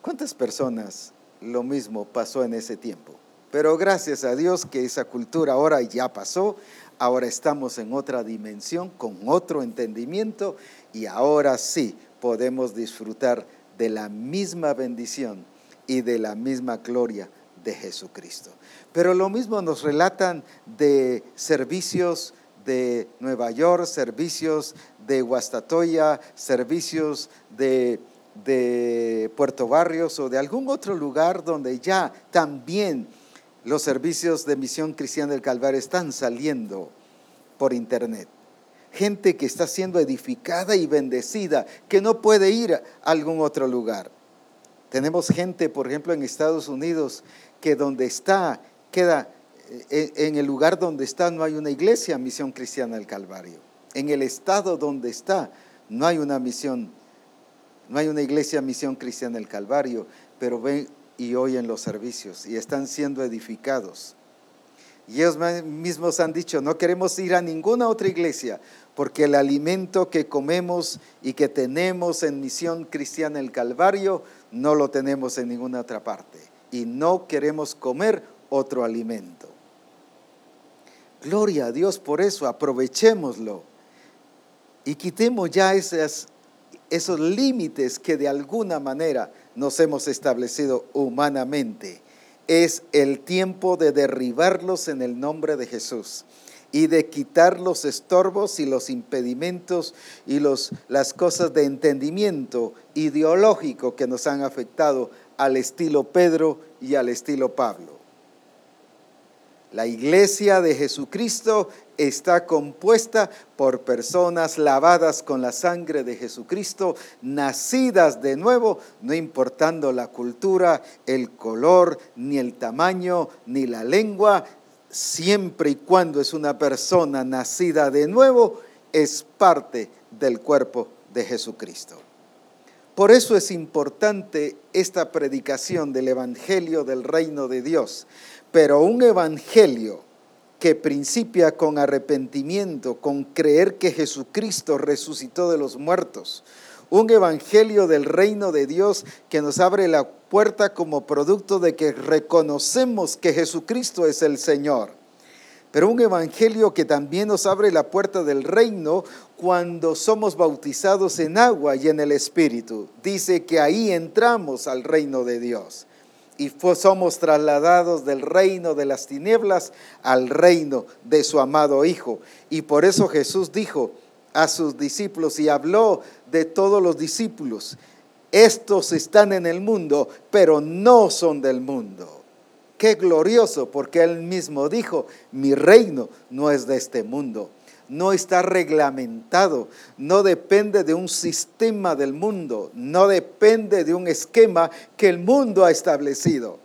¿Cuántas personas lo mismo pasó en ese tiempo? Pero gracias a Dios que esa cultura ahora ya pasó, ahora estamos en otra dimensión, con otro entendimiento y ahora sí podemos disfrutar de la misma bendición y de la misma gloria de Jesucristo. Pero lo mismo nos relatan de servicios de Nueva York, servicios de Guastatoya, servicios de, de Puerto Barrios o de algún otro lugar donde ya también los servicios de Misión Cristiana del Calvario están saliendo por internet. Gente que está siendo edificada y bendecida, que no puede ir a algún otro lugar. Tenemos gente, por ejemplo, en Estados Unidos, que donde está, queda, eh, en el lugar donde está no hay una iglesia, Misión Cristiana del Calvario. En el estado donde está no hay una misión, no hay una iglesia, Misión Cristiana del Calvario, pero ven y oyen los servicios y están siendo edificados. Y ellos mismos han dicho, no queremos ir a ninguna otra iglesia, porque el alimento que comemos y que tenemos en Misión Cristiana el Calvario no lo tenemos en ninguna otra parte. Y no queremos comer otro alimento. Gloria a Dios por eso, aprovechémoslo. Y quitemos ya esos límites que de alguna manera nos hemos establecido humanamente. Es el tiempo de derribarlos en el nombre de Jesús y de quitar los estorbos y los impedimentos y los, las cosas de entendimiento ideológico que nos han afectado al estilo Pedro y al estilo Pablo. La iglesia de Jesucristo está compuesta por personas lavadas con la sangre de Jesucristo, nacidas de nuevo, no importando la cultura, el color, ni el tamaño, ni la lengua, siempre y cuando es una persona nacida de nuevo, es parte del cuerpo de Jesucristo. Por eso es importante esta predicación del Evangelio del Reino de Dios, pero un Evangelio que principia con arrepentimiento, con creer que Jesucristo resucitó de los muertos, un evangelio del reino de Dios que nos abre la puerta como producto de que reconocemos que Jesucristo es el Señor. Pero un evangelio que también nos abre la puerta del reino cuando somos bautizados en agua y en el Espíritu. Dice que ahí entramos al reino de Dios y somos trasladados del reino de las tinieblas al reino de su amado Hijo. Y por eso Jesús dijo a sus discípulos y habló de todos los discípulos, estos están en el mundo, pero no son del mundo. Qué glorioso, porque él mismo dijo, mi reino no es de este mundo no está reglamentado, no depende de un sistema del mundo, no depende de un esquema que el mundo ha establecido.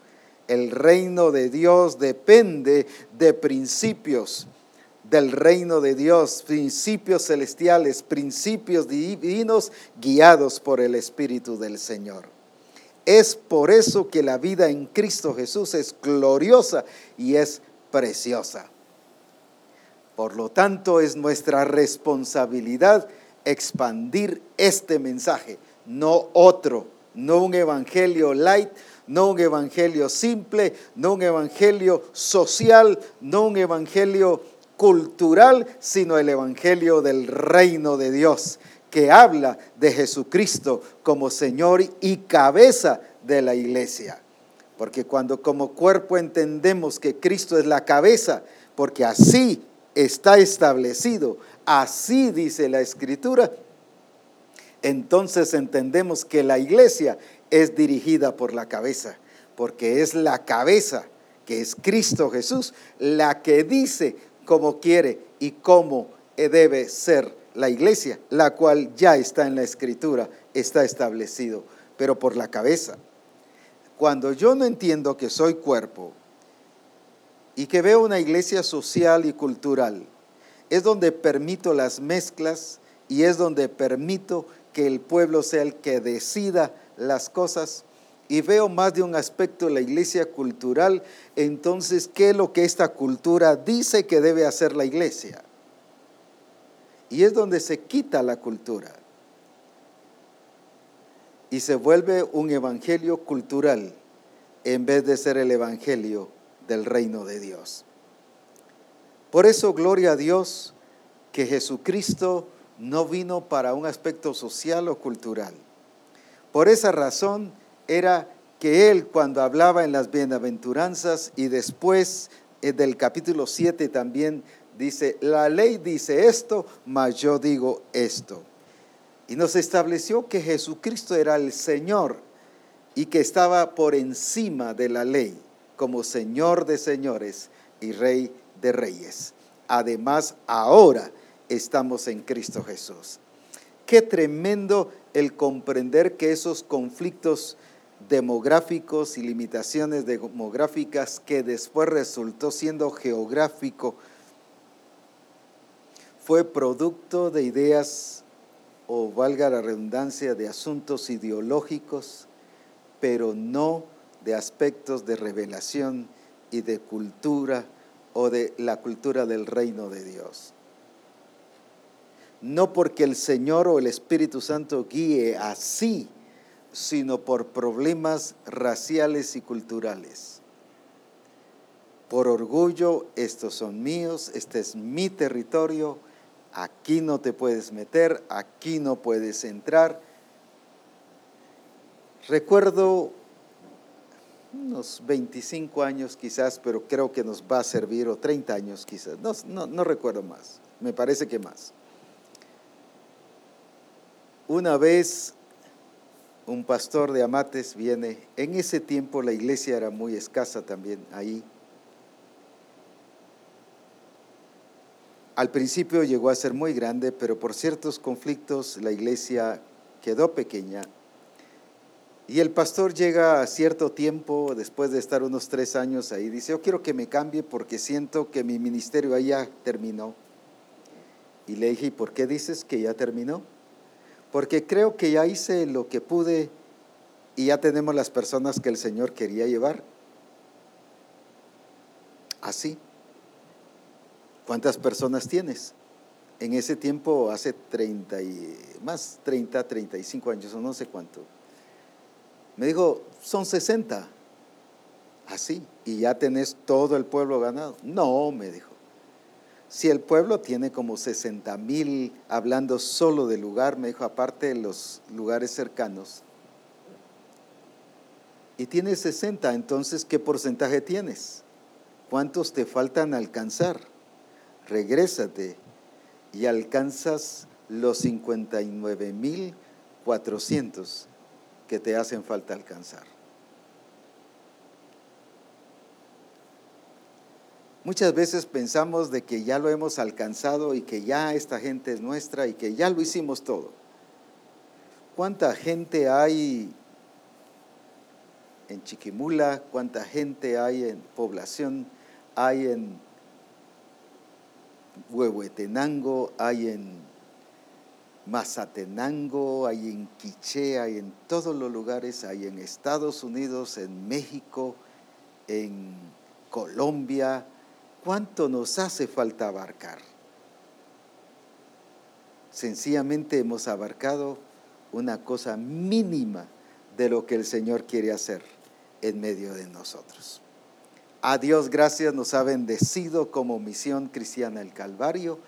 El reino de Dios depende de principios del reino de Dios, principios celestiales, principios divinos guiados por el Espíritu del Señor. Es por eso que la vida en Cristo Jesús es gloriosa y es preciosa. Por lo tanto, es nuestra responsabilidad expandir este mensaje, no otro, no un evangelio light, no un evangelio simple, no un evangelio social, no un evangelio cultural, sino el evangelio del reino de Dios, que habla de Jesucristo como Señor y cabeza de la iglesia. Porque cuando como cuerpo entendemos que Cristo es la cabeza, porque así está establecido, así dice la escritura, entonces entendemos que la iglesia es dirigida por la cabeza, porque es la cabeza, que es Cristo Jesús, la que dice cómo quiere y cómo debe ser la iglesia, la cual ya está en la escritura, está establecido, pero por la cabeza. Cuando yo no entiendo que soy cuerpo, y que veo una iglesia social y cultural. Es donde permito las mezclas y es donde permito que el pueblo sea el que decida las cosas. Y veo más de un aspecto de la iglesia cultural, entonces, ¿qué es lo que esta cultura dice que debe hacer la iglesia? Y es donde se quita la cultura y se vuelve un evangelio cultural en vez de ser el evangelio del reino de Dios. Por eso, gloria a Dios que Jesucristo no vino para un aspecto social o cultural. Por esa razón era que Él cuando hablaba en las bienaventuranzas y después eh, del capítulo 7 también dice, la ley dice esto, mas yo digo esto. Y nos estableció que Jesucristo era el Señor y que estaba por encima de la ley como Señor de señores y Rey de reyes. Además, ahora estamos en Cristo Jesús. Qué tremendo el comprender que esos conflictos demográficos y limitaciones demográficas que después resultó siendo geográfico fue producto de ideas o valga la redundancia de asuntos ideológicos, pero no de aspectos de revelación y de cultura o de la cultura del reino de Dios. No porque el Señor o el Espíritu Santo guíe así, sino por problemas raciales y culturales. Por orgullo, estos son míos, este es mi territorio, aquí no te puedes meter, aquí no puedes entrar. Recuerdo unos 25 años quizás, pero creo que nos va a servir, o 30 años quizás, no, no, recuerdo más, me parece que más. Una vez un pastor de Amates viene, en ese tiempo la iglesia era muy escasa también ahí. Al principio llegó a ser muy grande, pero por ciertos conflictos la iglesia quedó pequeña y el pastor llega a cierto tiempo, después de estar unos tres años ahí, dice, yo quiero que me cambie porque siento que mi ministerio ahí ya terminó. Y le dije, ¿y por qué dices que ya terminó? Porque creo que ya hice lo que pude y ya tenemos las personas que el Señor quería llevar. Así. ¿Cuántas personas tienes? En ese tiempo, hace 30 y más 30, 35 años o no sé cuánto. Me dijo, son 60. Así, y ya tenés todo el pueblo ganado. No, me dijo. Si el pueblo tiene como 60 mil, hablando solo del lugar, me dijo, aparte de los lugares cercanos, y tienes 60, entonces, ¿qué porcentaje tienes? ¿Cuántos te faltan alcanzar? Regrésate y alcanzas los 59 mil 400 que te hacen falta alcanzar. Muchas veces pensamos de que ya lo hemos alcanzado y que ya esta gente es nuestra y que ya lo hicimos todo. ¿Cuánta gente hay en Chiquimula? ¿Cuánta gente hay en población? Hay en Huehuetenango, hay en Mazatenango, hay en Quiché, hay en todos los lugares, hay en Estados Unidos, en México, en Colombia. ¿Cuánto nos hace falta abarcar? Sencillamente hemos abarcado una cosa mínima de lo que el Señor quiere hacer en medio de nosotros. A Dios gracias nos ha bendecido como misión cristiana el Calvario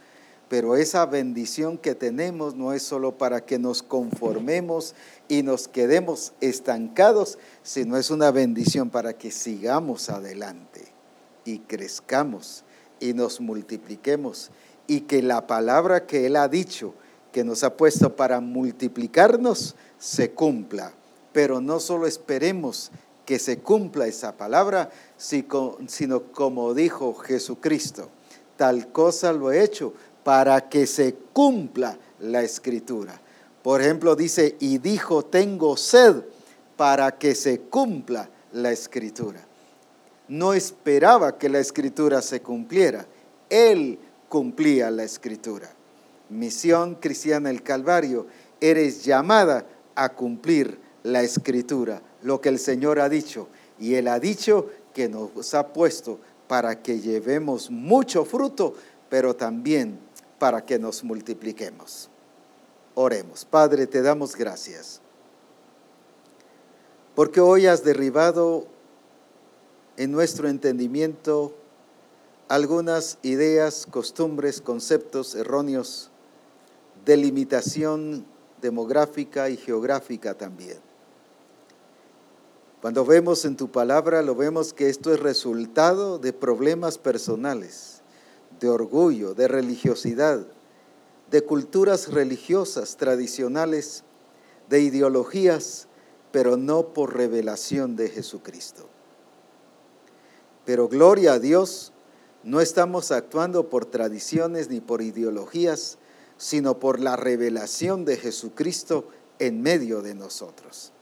pero esa bendición que tenemos no es solo para que nos conformemos y nos quedemos estancados, sino es una bendición para que sigamos adelante y crezcamos y nos multipliquemos y que la palabra que Él ha dicho, que nos ha puesto para multiplicarnos, se cumpla. Pero no solo esperemos que se cumpla esa palabra, sino como dijo Jesucristo, tal cosa lo he hecho para que se cumpla la escritura. Por ejemplo, dice, y dijo, tengo sed para que se cumpla la escritura. No esperaba que la escritura se cumpliera, él cumplía la escritura. Misión cristiana el Calvario, eres llamada a cumplir la escritura, lo que el Señor ha dicho. Y Él ha dicho que nos ha puesto para que llevemos mucho fruto, pero también para que nos multipliquemos. Oremos. Padre, te damos gracias. Porque hoy has derribado en nuestro entendimiento algunas ideas, costumbres, conceptos erróneos de limitación demográfica y geográfica también. Cuando vemos en tu palabra, lo vemos que esto es resultado de problemas personales de orgullo, de religiosidad, de culturas religiosas tradicionales, de ideologías pero no por revelación de Jesucristo. Pero gloria a Dios, no estamos actuando por tradiciones ni por ideologías, sino por la revelación de Jesucristo en medio de nosotros.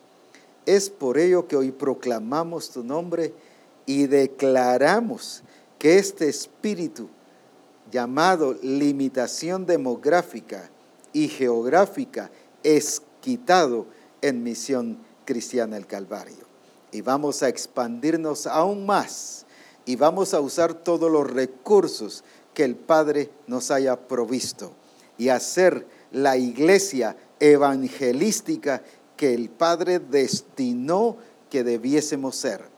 Es por ello que hoy proclamamos tu nombre y declaramos que este espíritu llamado limitación demográfica y geográfica es quitado en Misión Cristiana el Calvario. Y vamos a expandirnos aún más y vamos a usar todos los recursos que el Padre nos haya provisto y hacer la iglesia evangelística que el Padre destinó que debiésemos ser.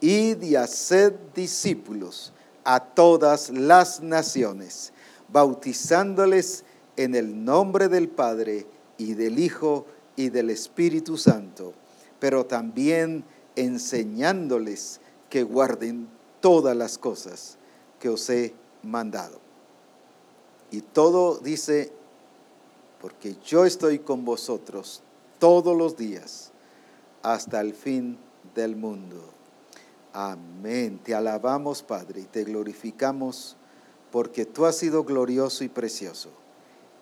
Id y haced discípulos a todas las naciones, bautizándoles en el nombre del Padre y del Hijo y del Espíritu Santo, pero también enseñándoles que guarden todas las cosas que os he mandado. Y todo dice, porque yo estoy con vosotros todos los días hasta el fin del mundo. Amén. Te alabamos, Padre, y te glorificamos porque tú has sido glorioso y precioso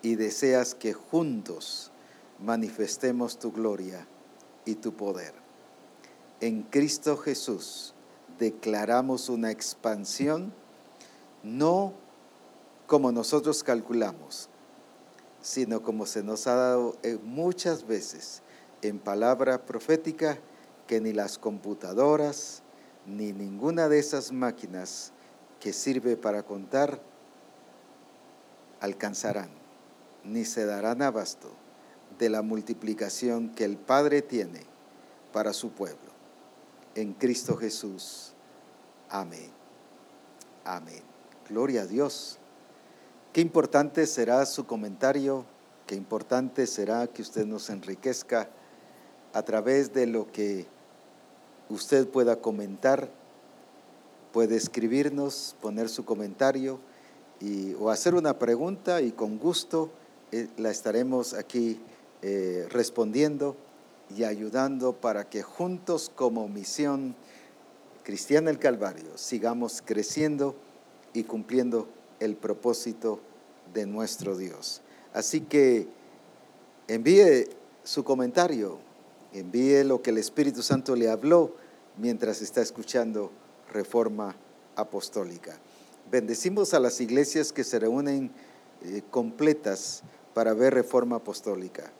y deseas que juntos manifestemos tu gloria y tu poder. En Cristo Jesús declaramos una expansión no como nosotros calculamos, sino como se nos ha dado muchas veces en palabra profética que ni las computadoras ni ninguna de esas máquinas que sirve para contar alcanzarán, ni se darán abasto de la multiplicación que el Padre tiene para su pueblo. En Cristo Jesús. Amén. Amén. Gloria a Dios. Qué importante será su comentario, qué importante será que usted nos enriquezca a través de lo que usted pueda comentar, puede escribirnos, poner su comentario y, o hacer una pregunta y con gusto eh, la estaremos aquí eh, respondiendo y ayudando para que juntos como misión cristiana el Calvario sigamos creciendo y cumpliendo el propósito de nuestro Dios. Así que envíe su comentario, envíe lo que el Espíritu Santo le habló mientras está escuchando Reforma Apostólica. Bendecimos a las iglesias que se reúnen eh, completas para ver Reforma Apostólica.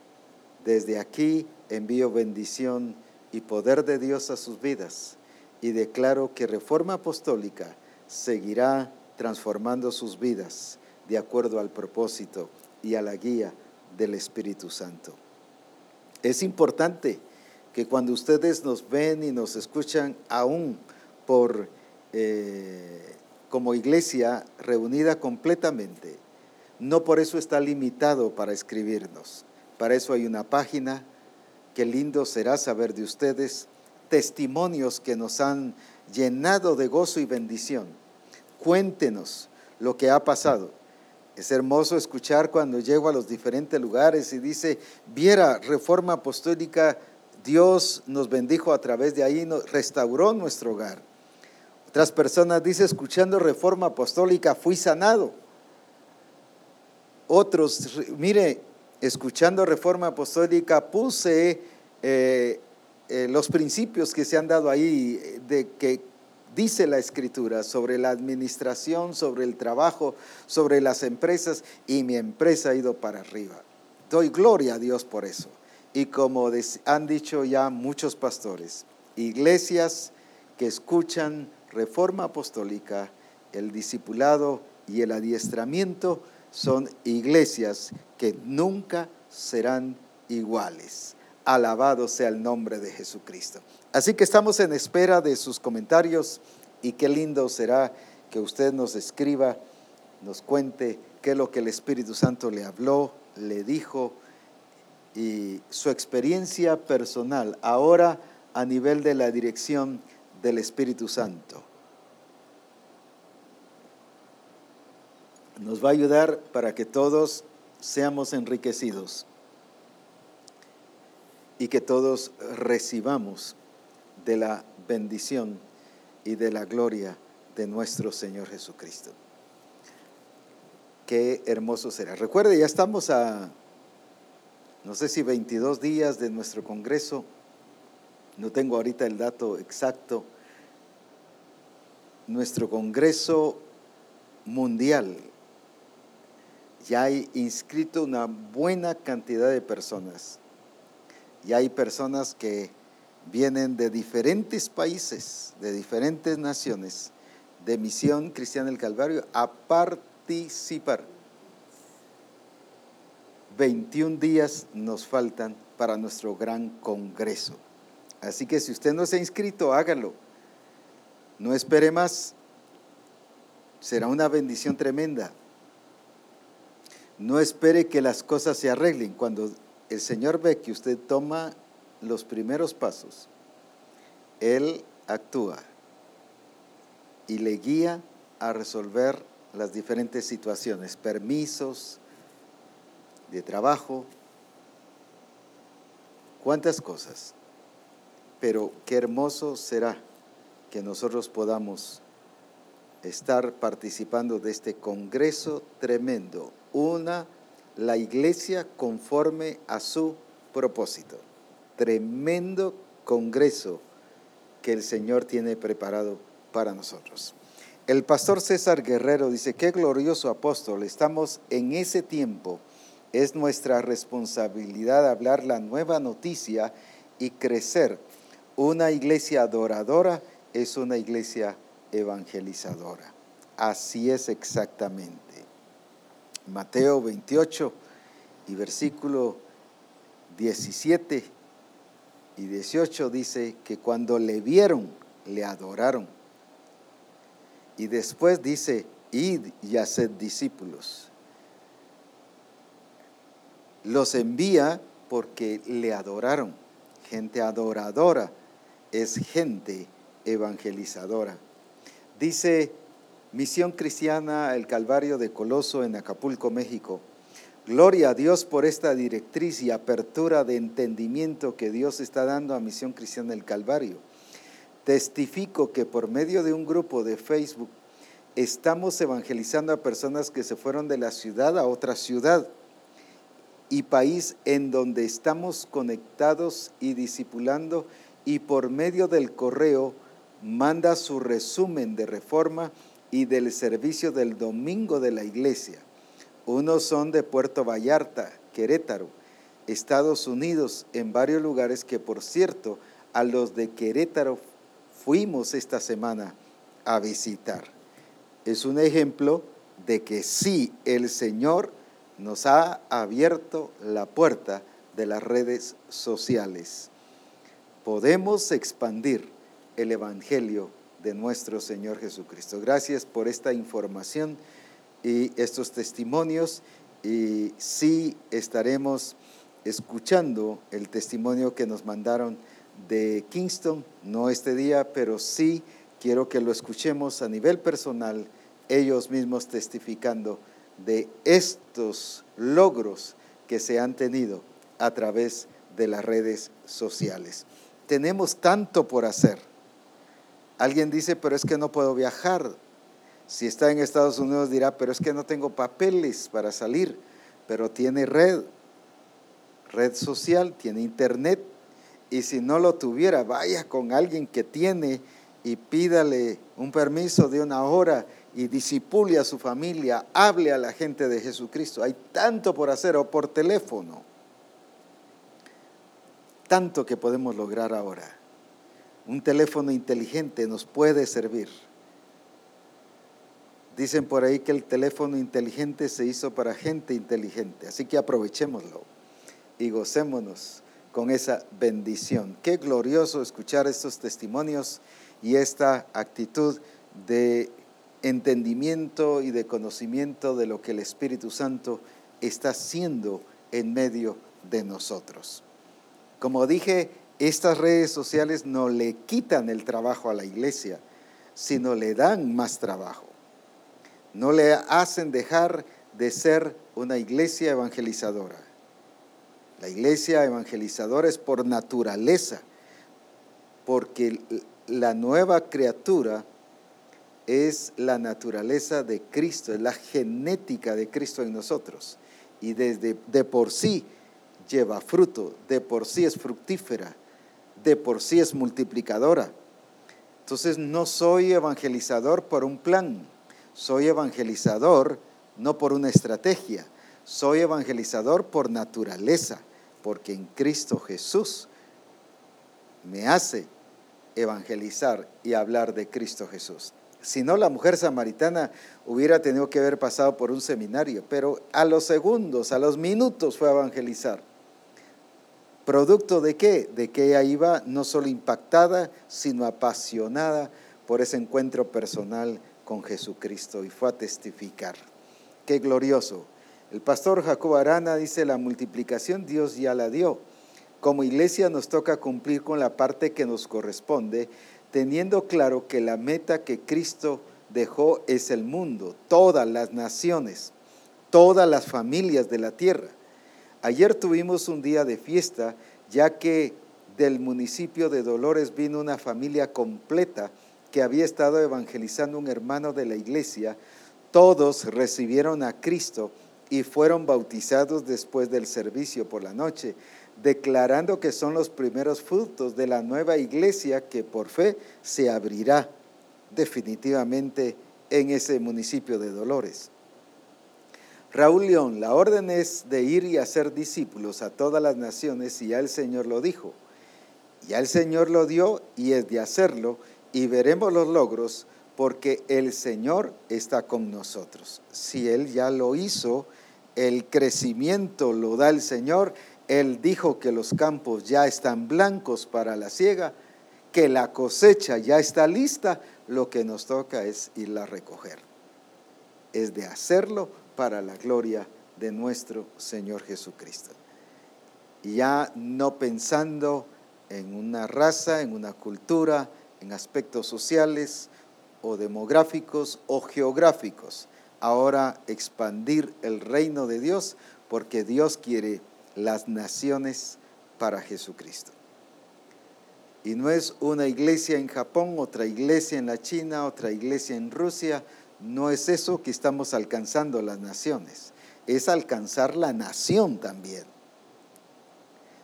Desde aquí envío bendición y poder de Dios a sus vidas y declaro que Reforma Apostólica seguirá transformando sus vidas de acuerdo al propósito y a la guía del Espíritu Santo. Es importante que cuando ustedes nos ven y nos escuchan aún por eh, como iglesia reunida completamente, no por eso está limitado para escribirnos. Para eso hay una página. Qué lindo será saber de ustedes testimonios que nos han llenado de gozo y bendición cuéntenos lo que ha pasado. Es hermoso escuchar cuando llego a los diferentes lugares y dice, viera reforma apostólica, Dios nos bendijo a través de ahí, restauró nuestro hogar. Otras personas dicen, escuchando reforma apostólica, fui sanado. Otros, mire, escuchando reforma apostólica, puse eh, eh, los principios que se han dado ahí de que dice la escritura sobre la administración, sobre el trabajo, sobre las empresas y mi empresa ha ido para arriba. Doy gloria a Dios por eso. Y como han dicho ya muchos pastores, iglesias que escuchan reforma apostólica, el discipulado y el adiestramiento son iglesias que nunca serán iguales. Alabado sea el nombre de Jesucristo. Así que estamos en espera de sus comentarios y qué lindo será que usted nos escriba, nos cuente qué es lo que el Espíritu Santo le habló, le dijo y su experiencia personal ahora a nivel de la dirección del Espíritu Santo. Nos va a ayudar para que todos seamos enriquecidos. Y que todos recibamos de la bendición y de la gloria de nuestro Señor Jesucristo. Qué hermoso será. Recuerde, ya estamos a, no sé si 22 días de nuestro Congreso, no tengo ahorita el dato exacto, nuestro Congreso Mundial. Ya hay inscrito una buena cantidad de personas. Ya hay personas que vienen de diferentes países, de diferentes naciones, de Misión Cristiana del Calvario, a participar. 21 días nos faltan para nuestro gran congreso. Así que si usted no se ha inscrito, hágalo. No espere más. Será una bendición tremenda. No espere que las cosas se arreglen. Cuando el Señor ve que usted toma los primeros pasos, Él actúa y le guía a resolver las diferentes situaciones, permisos de trabajo, cuántas cosas. Pero qué hermoso será que nosotros podamos estar participando de este congreso tremendo, una, la iglesia conforme a su propósito tremendo congreso que el Señor tiene preparado para nosotros. El pastor César Guerrero dice, qué glorioso apóstol, estamos en ese tiempo, es nuestra responsabilidad hablar la nueva noticia y crecer. Una iglesia adoradora es una iglesia evangelizadora. Así es exactamente. Mateo 28 y versículo 17 y 18 dice que cuando le vieron, le adoraron. Y después dice, id y haced discípulos. Los envía porque le adoraron. Gente adoradora es gente evangelizadora. Dice Misión Cristiana El Calvario de Coloso en Acapulco, México. Gloria a Dios por esta directriz y apertura de entendimiento que Dios está dando a Misión Cristiana del Calvario. Testifico que por medio de un grupo de Facebook estamos evangelizando a personas que se fueron de la ciudad a otra ciudad y país en donde estamos conectados y discipulando y por medio del correo manda su resumen de reforma y del servicio del domingo de la iglesia unos son de Puerto Vallarta, Querétaro, Estados Unidos, en varios lugares que, por cierto, a los de Querétaro fuimos esta semana a visitar. Es un ejemplo de que sí, el Señor nos ha abierto la puerta de las redes sociales. Podemos expandir el Evangelio de nuestro Señor Jesucristo. Gracias por esta información y estos testimonios y sí estaremos escuchando el testimonio que nos mandaron de Kingston, no este día, pero sí quiero que lo escuchemos a nivel personal, ellos mismos testificando de estos logros que se han tenido a través de las redes sociales. Tenemos tanto por hacer. Alguien dice, pero es que no puedo viajar. Si está en Estados Unidos dirá, pero es que no tengo papeles para salir, pero tiene red, red social, tiene internet. Y si no lo tuviera, vaya con alguien que tiene y pídale un permiso de una hora y disipule a su familia, hable a la gente de Jesucristo. Hay tanto por hacer o por teléfono. Tanto que podemos lograr ahora. Un teléfono inteligente nos puede servir. Dicen por ahí que el teléfono inteligente se hizo para gente inteligente, así que aprovechémoslo y gocémonos con esa bendición. Qué glorioso escuchar estos testimonios y esta actitud de entendimiento y de conocimiento de lo que el Espíritu Santo está haciendo en medio de nosotros. Como dije, estas redes sociales no le quitan el trabajo a la iglesia, sino le dan más trabajo no le hacen dejar de ser una iglesia evangelizadora. La iglesia evangelizadora es por naturaleza, porque la nueva criatura es la naturaleza de Cristo, es la genética de Cristo en nosotros. Y desde de por sí lleva fruto, de por sí es fructífera, de por sí es multiplicadora. Entonces no soy evangelizador por un plan, soy evangelizador no por una estrategia, soy evangelizador por naturaleza, porque en Cristo Jesús me hace evangelizar y hablar de Cristo Jesús. Si no, la mujer samaritana hubiera tenido que haber pasado por un seminario, pero a los segundos, a los minutos fue a evangelizar. ¿Producto de qué? De que ella iba no solo impactada, sino apasionada por ese encuentro personal con Jesucristo y fue a testificar. Qué glorioso. El pastor Jacob Arana dice, la multiplicación Dios ya la dio. Como iglesia nos toca cumplir con la parte que nos corresponde teniendo claro que la meta que Cristo dejó es el mundo, todas las naciones, todas las familias de la tierra. Ayer tuvimos un día de fiesta, ya que del municipio de Dolores vino una familia completa que había estado evangelizando un hermano de la iglesia. Todos recibieron a Cristo y fueron bautizados después del servicio por la noche declarando que son los primeros frutos de la nueva iglesia que por fe se abrirá definitivamente en ese municipio de Dolores. Raúl León, la orden es de ir y hacer discípulos a todas las naciones y ya el Señor lo dijo. Ya el Señor lo dio y es de hacerlo y veremos los logros porque el Señor está con nosotros. Si Él ya lo hizo, el crecimiento lo da el Señor él dijo que los campos ya están blancos para la siega, que la cosecha ya está lista, lo que nos toca es irla a recoger. Es de hacerlo para la gloria de nuestro Señor Jesucristo. Ya no pensando en una raza, en una cultura, en aspectos sociales o demográficos o geográficos. Ahora expandir el reino de Dios porque Dios quiere las naciones para Jesucristo. Y no es una iglesia en Japón, otra iglesia en la China, otra iglesia en Rusia. No es eso que estamos alcanzando las naciones. Es alcanzar la nación también.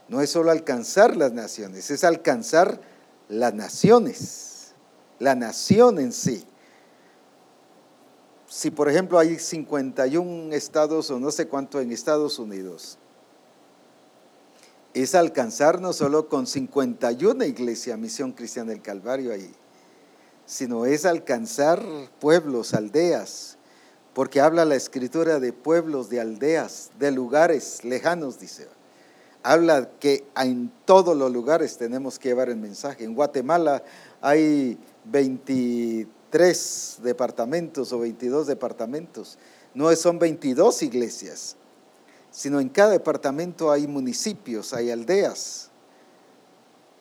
No es solo alcanzar las naciones, es alcanzar las naciones, la nación en sí. Si por ejemplo hay 51 estados o no sé cuánto en Estados Unidos, es alcanzar no solo con 51 iglesia Misión Cristiana del Calvario ahí, sino es alcanzar pueblos, aldeas, porque habla la escritura de pueblos, de aldeas, de lugares lejanos, dice. Habla que en todos los lugares tenemos que llevar el mensaje. En Guatemala hay 23 departamentos o 22 departamentos. No son 22 iglesias, sino en cada departamento hay municipios, hay aldeas.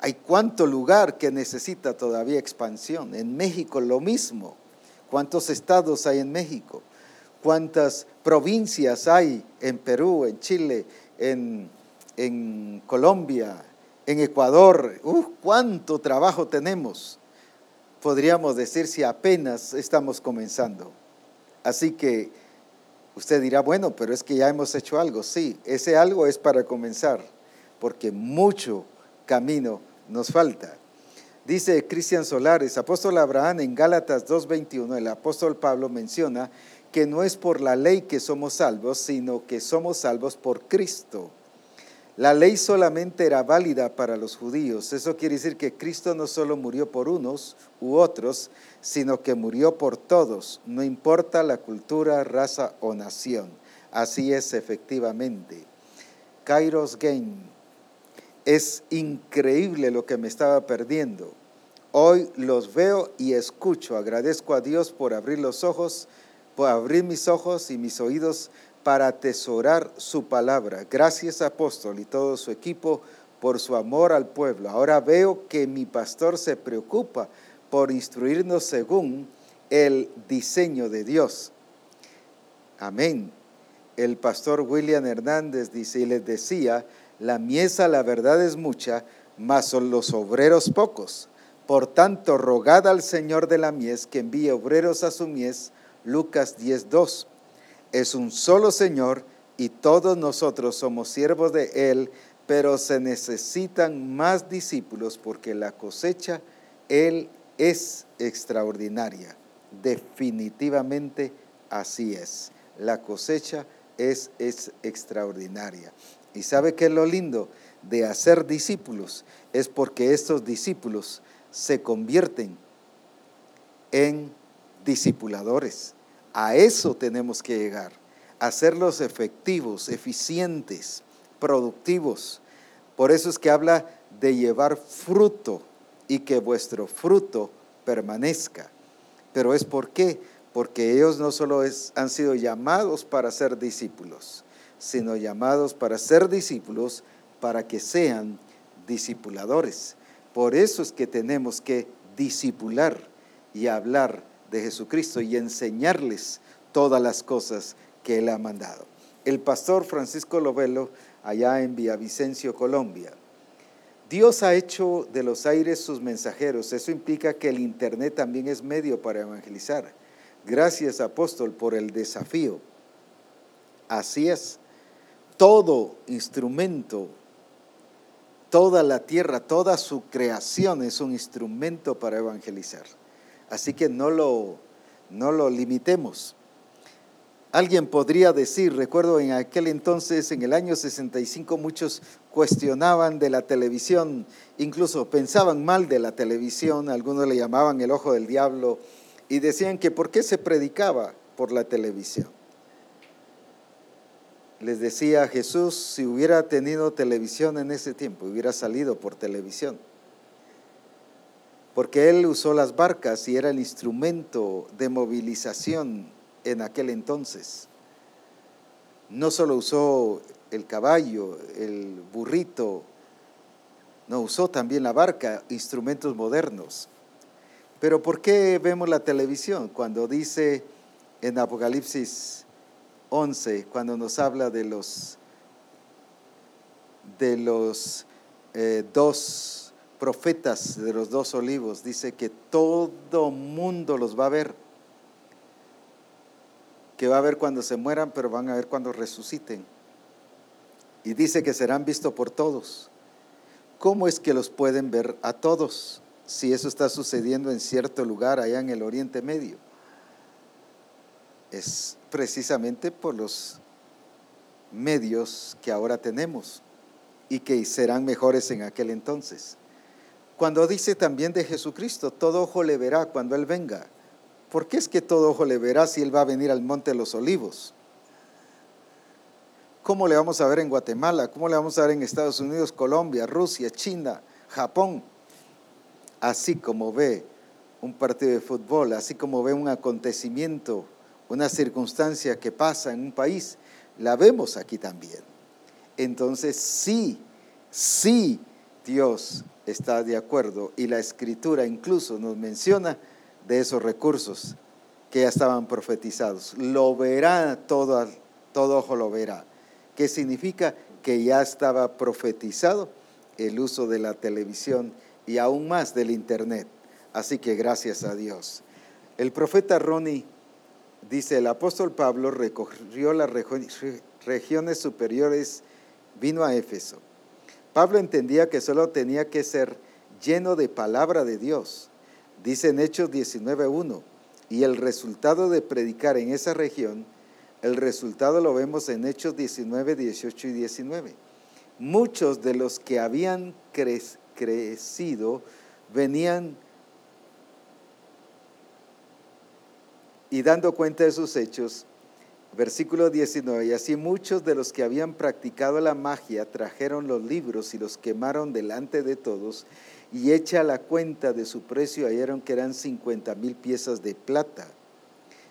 Hay cuánto lugar que necesita todavía expansión. En México lo mismo. ¿Cuántos estados hay en México? ¿Cuántas provincias hay en Perú, en Chile, en, Colombia, en Ecuador? ¡Uf! ¿Cuánto trabajo tenemos? Podríamos decir si apenas estamos comenzando. Así que Usted dirá, bueno, pero es que ya hemos hecho algo. Sí, ese algo es para comenzar, porque mucho camino nos falta. Dice Cristian Solares, apóstol Abraham en Gálatas 2.21, el apóstol Pablo menciona que no es por la ley que somos salvos, sino que somos salvos por Cristo. La ley solamente era válida para los judíos. Eso quiere decir que Cristo no solo murió por unos u otros, sino que murió por todos, no importa la cultura, raza o nación. Así es efectivamente. Kairos Gain, es increíble lo que me estaba perdiendo. Hoy los veo y escucho. Agradezco a Dios por abrir los ojos, por abrir mis ojos y mis oídos para atesorar su palabra. Gracias apóstol y todo su equipo por su amor al pueblo. Ahora veo que mi pastor se preocupa por instruirnos según el diseño de Dios. Amén. El pastor William Hernández dice y les decía, La miesa, la verdad, es mucha, mas son los obreros pocos. Por tanto, rogad al Señor de la mies que envíe obreros a su mies. Lucas 10.2. Es un solo Señor y todos nosotros somos siervos de Él, pero se necesitan más discípulos porque la cosecha, Él es extraordinaria. Definitivamente así es. La cosecha es, es extraordinaria. ¿Y sabe qué es lo lindo de hacer discípulos? Es porque estos discípulos se convierten en discipuladores. A eso tenemos que llegar, hacerlos efectivos, eficientes, productivos. Por eso es que habla de llevar fruto y que vuestro fruto permanezca. Pero es por qué? Porque ellos no solo han sido llamados para ser discípulos, sino llamados para ser discípulos para que sean discipuladores. Por eso es que tenemos que discipular y hablar de Jesucristo y enseñarles todas las cosas que Él ha mandado. El pastor Francisco Lovelo, allá en Villavicencio, Colombia, Dios ha hecho de los aires sus mensajeros. Eso implica que el Internet también es medio para evangelizar. Gracias, apóstol, por el desafío. Así es. Todo instrumento, toda la tierra, toda su creación es un instrumento para evangelizar. Así que no lo, no lo limitemos. Alguien podría decir, recuerdo en aquel entonces, en el año 65, muchos cuestionaban de la televisión, incluso pensaban mal de la televisión, algunos le llamaban el ojo del diablo y decían que por qué se predicaba por la televisión. Les decía Jesús, si hubiera tenido televisión en ese tiempo, hubiera salido por televisión. Porque él usó las barcas y era el instrumento de movilización en aquel entonces. No solo usó el caballo, el burrito, no usó también la barca, instrumentos modernos. Pero ¿por qué vemos la televisión cuando dice en Apocalipsis 11, cuando nos habla de los, de los eh, dos profetas, de los dos olivos, dice que todo mundo los va a ver? que va a ver cuando se mueran, pero van a ver cuando resuciten. Y dice que serán vistos por todos. ¿Cómo es que los pueden ver a todos si eso está sucediendo en cierto lugar allá en el Oriente Medio? Es precisamente por los medios que ahora tenemos y que serán mejores en aquel entonces. Cuando dice también de Jesucristo, todo ojo le verá cuando Él venga. ¿por qué es que todo ojo le verá si Él va a venir al Monte de los Olivos? ¿Cómo le vamos a ver en Guatemala? ¿Cómo le vamos a ver en Estados Unidos, Colombia, Rusia, China, Japón? Así como ve un partido de fútbol, así como ve un acontecimiento, una circunstancia que pasa en un país, la vemos aquí también. Entonces sí, sí, Dios está de acuerdo y la escritura incluso nos menciona de esos recursos que ya estaban profetizados. Lo verá todo, todo ojo lo verá. ¿Qué significa? Que ya estaba profetizado el uso de la televisión y aún más del Internet. Así que gracias a Dios. El profeta Ronnie dice, el apóstol Pablo recorrió las regiones superiores, vino a Éfeso. Pablo entendía que solo tenía que ser lleno de palabra de Dios Dice en Hechos 19.1, y el resultado de predicar en esa región, el resultado lo vemos en Hechos 19, 18 y 19. Muchos de los que habían crecido venían y dando cuenta de sus hechos, versículo 19, y así muchos de los que habían practicado la magia trajeron los libros y los quemaron delante de todos, y hecha la cuenta de su precio, hallaron que eran 50 mil piezas de plata.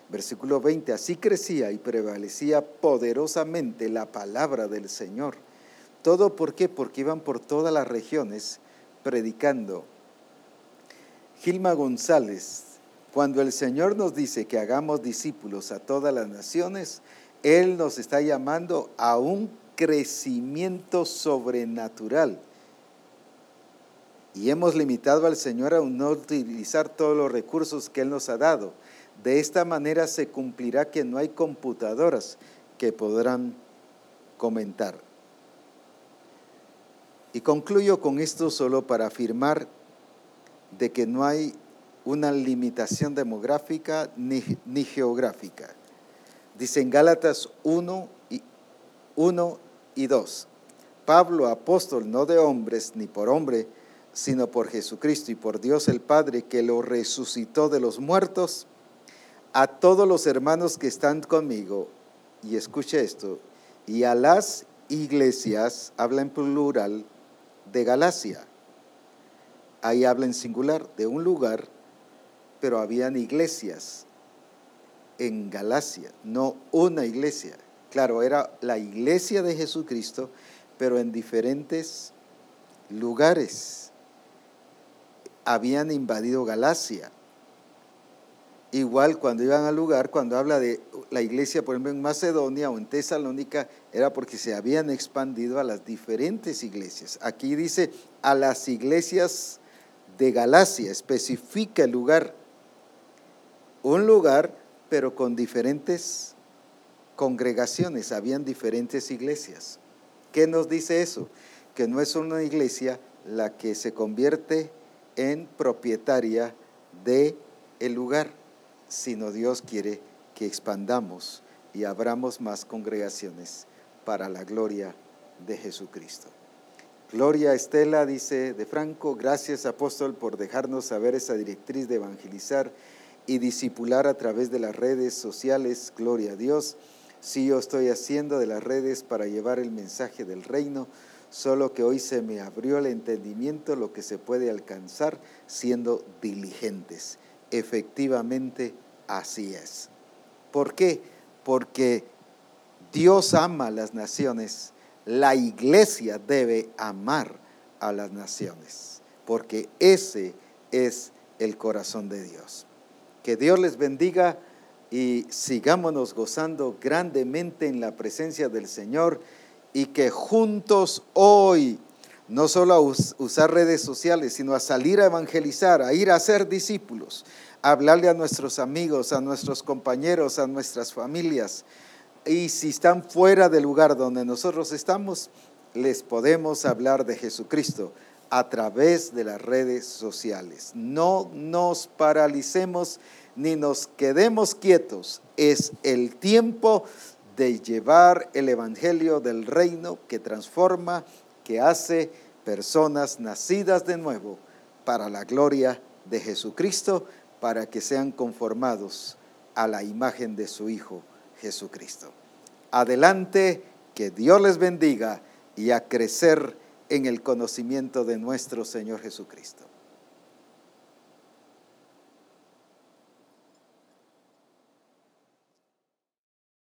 Versículo 20, así crecía y prevalecía poderosamente la palabra del Señor. ¿Todo por qué? Porque iban por todas las regiones predicando. Gilma González, cuando el Señor nos dice que hagamos discípulos a todas las naciones, Él nos está llamando aún crecimiento sobrenatural. Y hemos limitado al Señor a no utilizar todos los recursos que Él nos ha dado. De esta manera se cumplirá que no hay computadoras que podrán comentar. Y concluyo con esto solo para afirmar de que no hay una limitación demográfica ni, geográfica. Dice en Gálatas 1 y, 1 y 2, Pablo, apóstol no de hombres ni por hombre, sino por Jesucristo y por Dios el Padre que lo resucitó de los muertos, a todos los hermanos que están conmigo, y escuche esto, y a las iglesias, habla en plural, de Galacia. Ahí habla en singular, de un lugar, pero habían iglesias en Galacia, no una iglesia. Claro, era la iglesia de Jesucristo, pero en diferentes lugares. Habían invadido Galacia. Igual cuando iban al lugar, cuando habla de la iglesia, por ejemplo, en Macedonia o en Tesalónica, era porque se habían expandido a las diferentes iglesias. Aquí dice a las iglesias de Galacia, especifica el lugar. Un lugar, pero con diferentes congregaciones, habían diferentes iglesias. ¿Qué nos dice eso? Que no es una iglesia la que se convierte en propietaria de el lugar sino Dios quiere que expandamos y abramos más congregaciones para la gloria de Jesucristo. Gloria Estela, dice de Franco, gracias apóstol por dejarnos saber esa directriz de evangelizar y disipular a través de las redes sociales. Gloria a Dios. Sí, yo estoy haciendo de las redes para llevar el mensaje del reino, solo que hoy se me abrió el entendimiento lo que se puede alcanzar siendo diligentes efectivamente así es. ¿Por qué? Porque Dios ama a las naciones, la iglesia debe amar a las naciones, porque ese es el corazón de Dios. Que Dios les bendiga y sigámonos gozando grandemente en la presencia del Señor y que juntos hoy no solo a usar redes sociales, sino a salir a evangelizar, a ir a ser discípulos, a hablarle a nuestros amigos, a nuestros compañeros, a nuestras familias. Y si están fuera del lugar donde nosotros estamos, les podemos hablar de Jesucristo a través de las redes sociales. No nos paralicemos ni nos quedemos quietos. Es el tiempo de llevar el Evangelio del reino que transforma que hace personas nacidas de nuevo para la gloria de Jesucristo, para que sean conformados a la imagen de su Hijo Jesucristo. Adelante, que Dios les bendiga y a crecer en el conocimiento de nuestro Señor Jesucristo.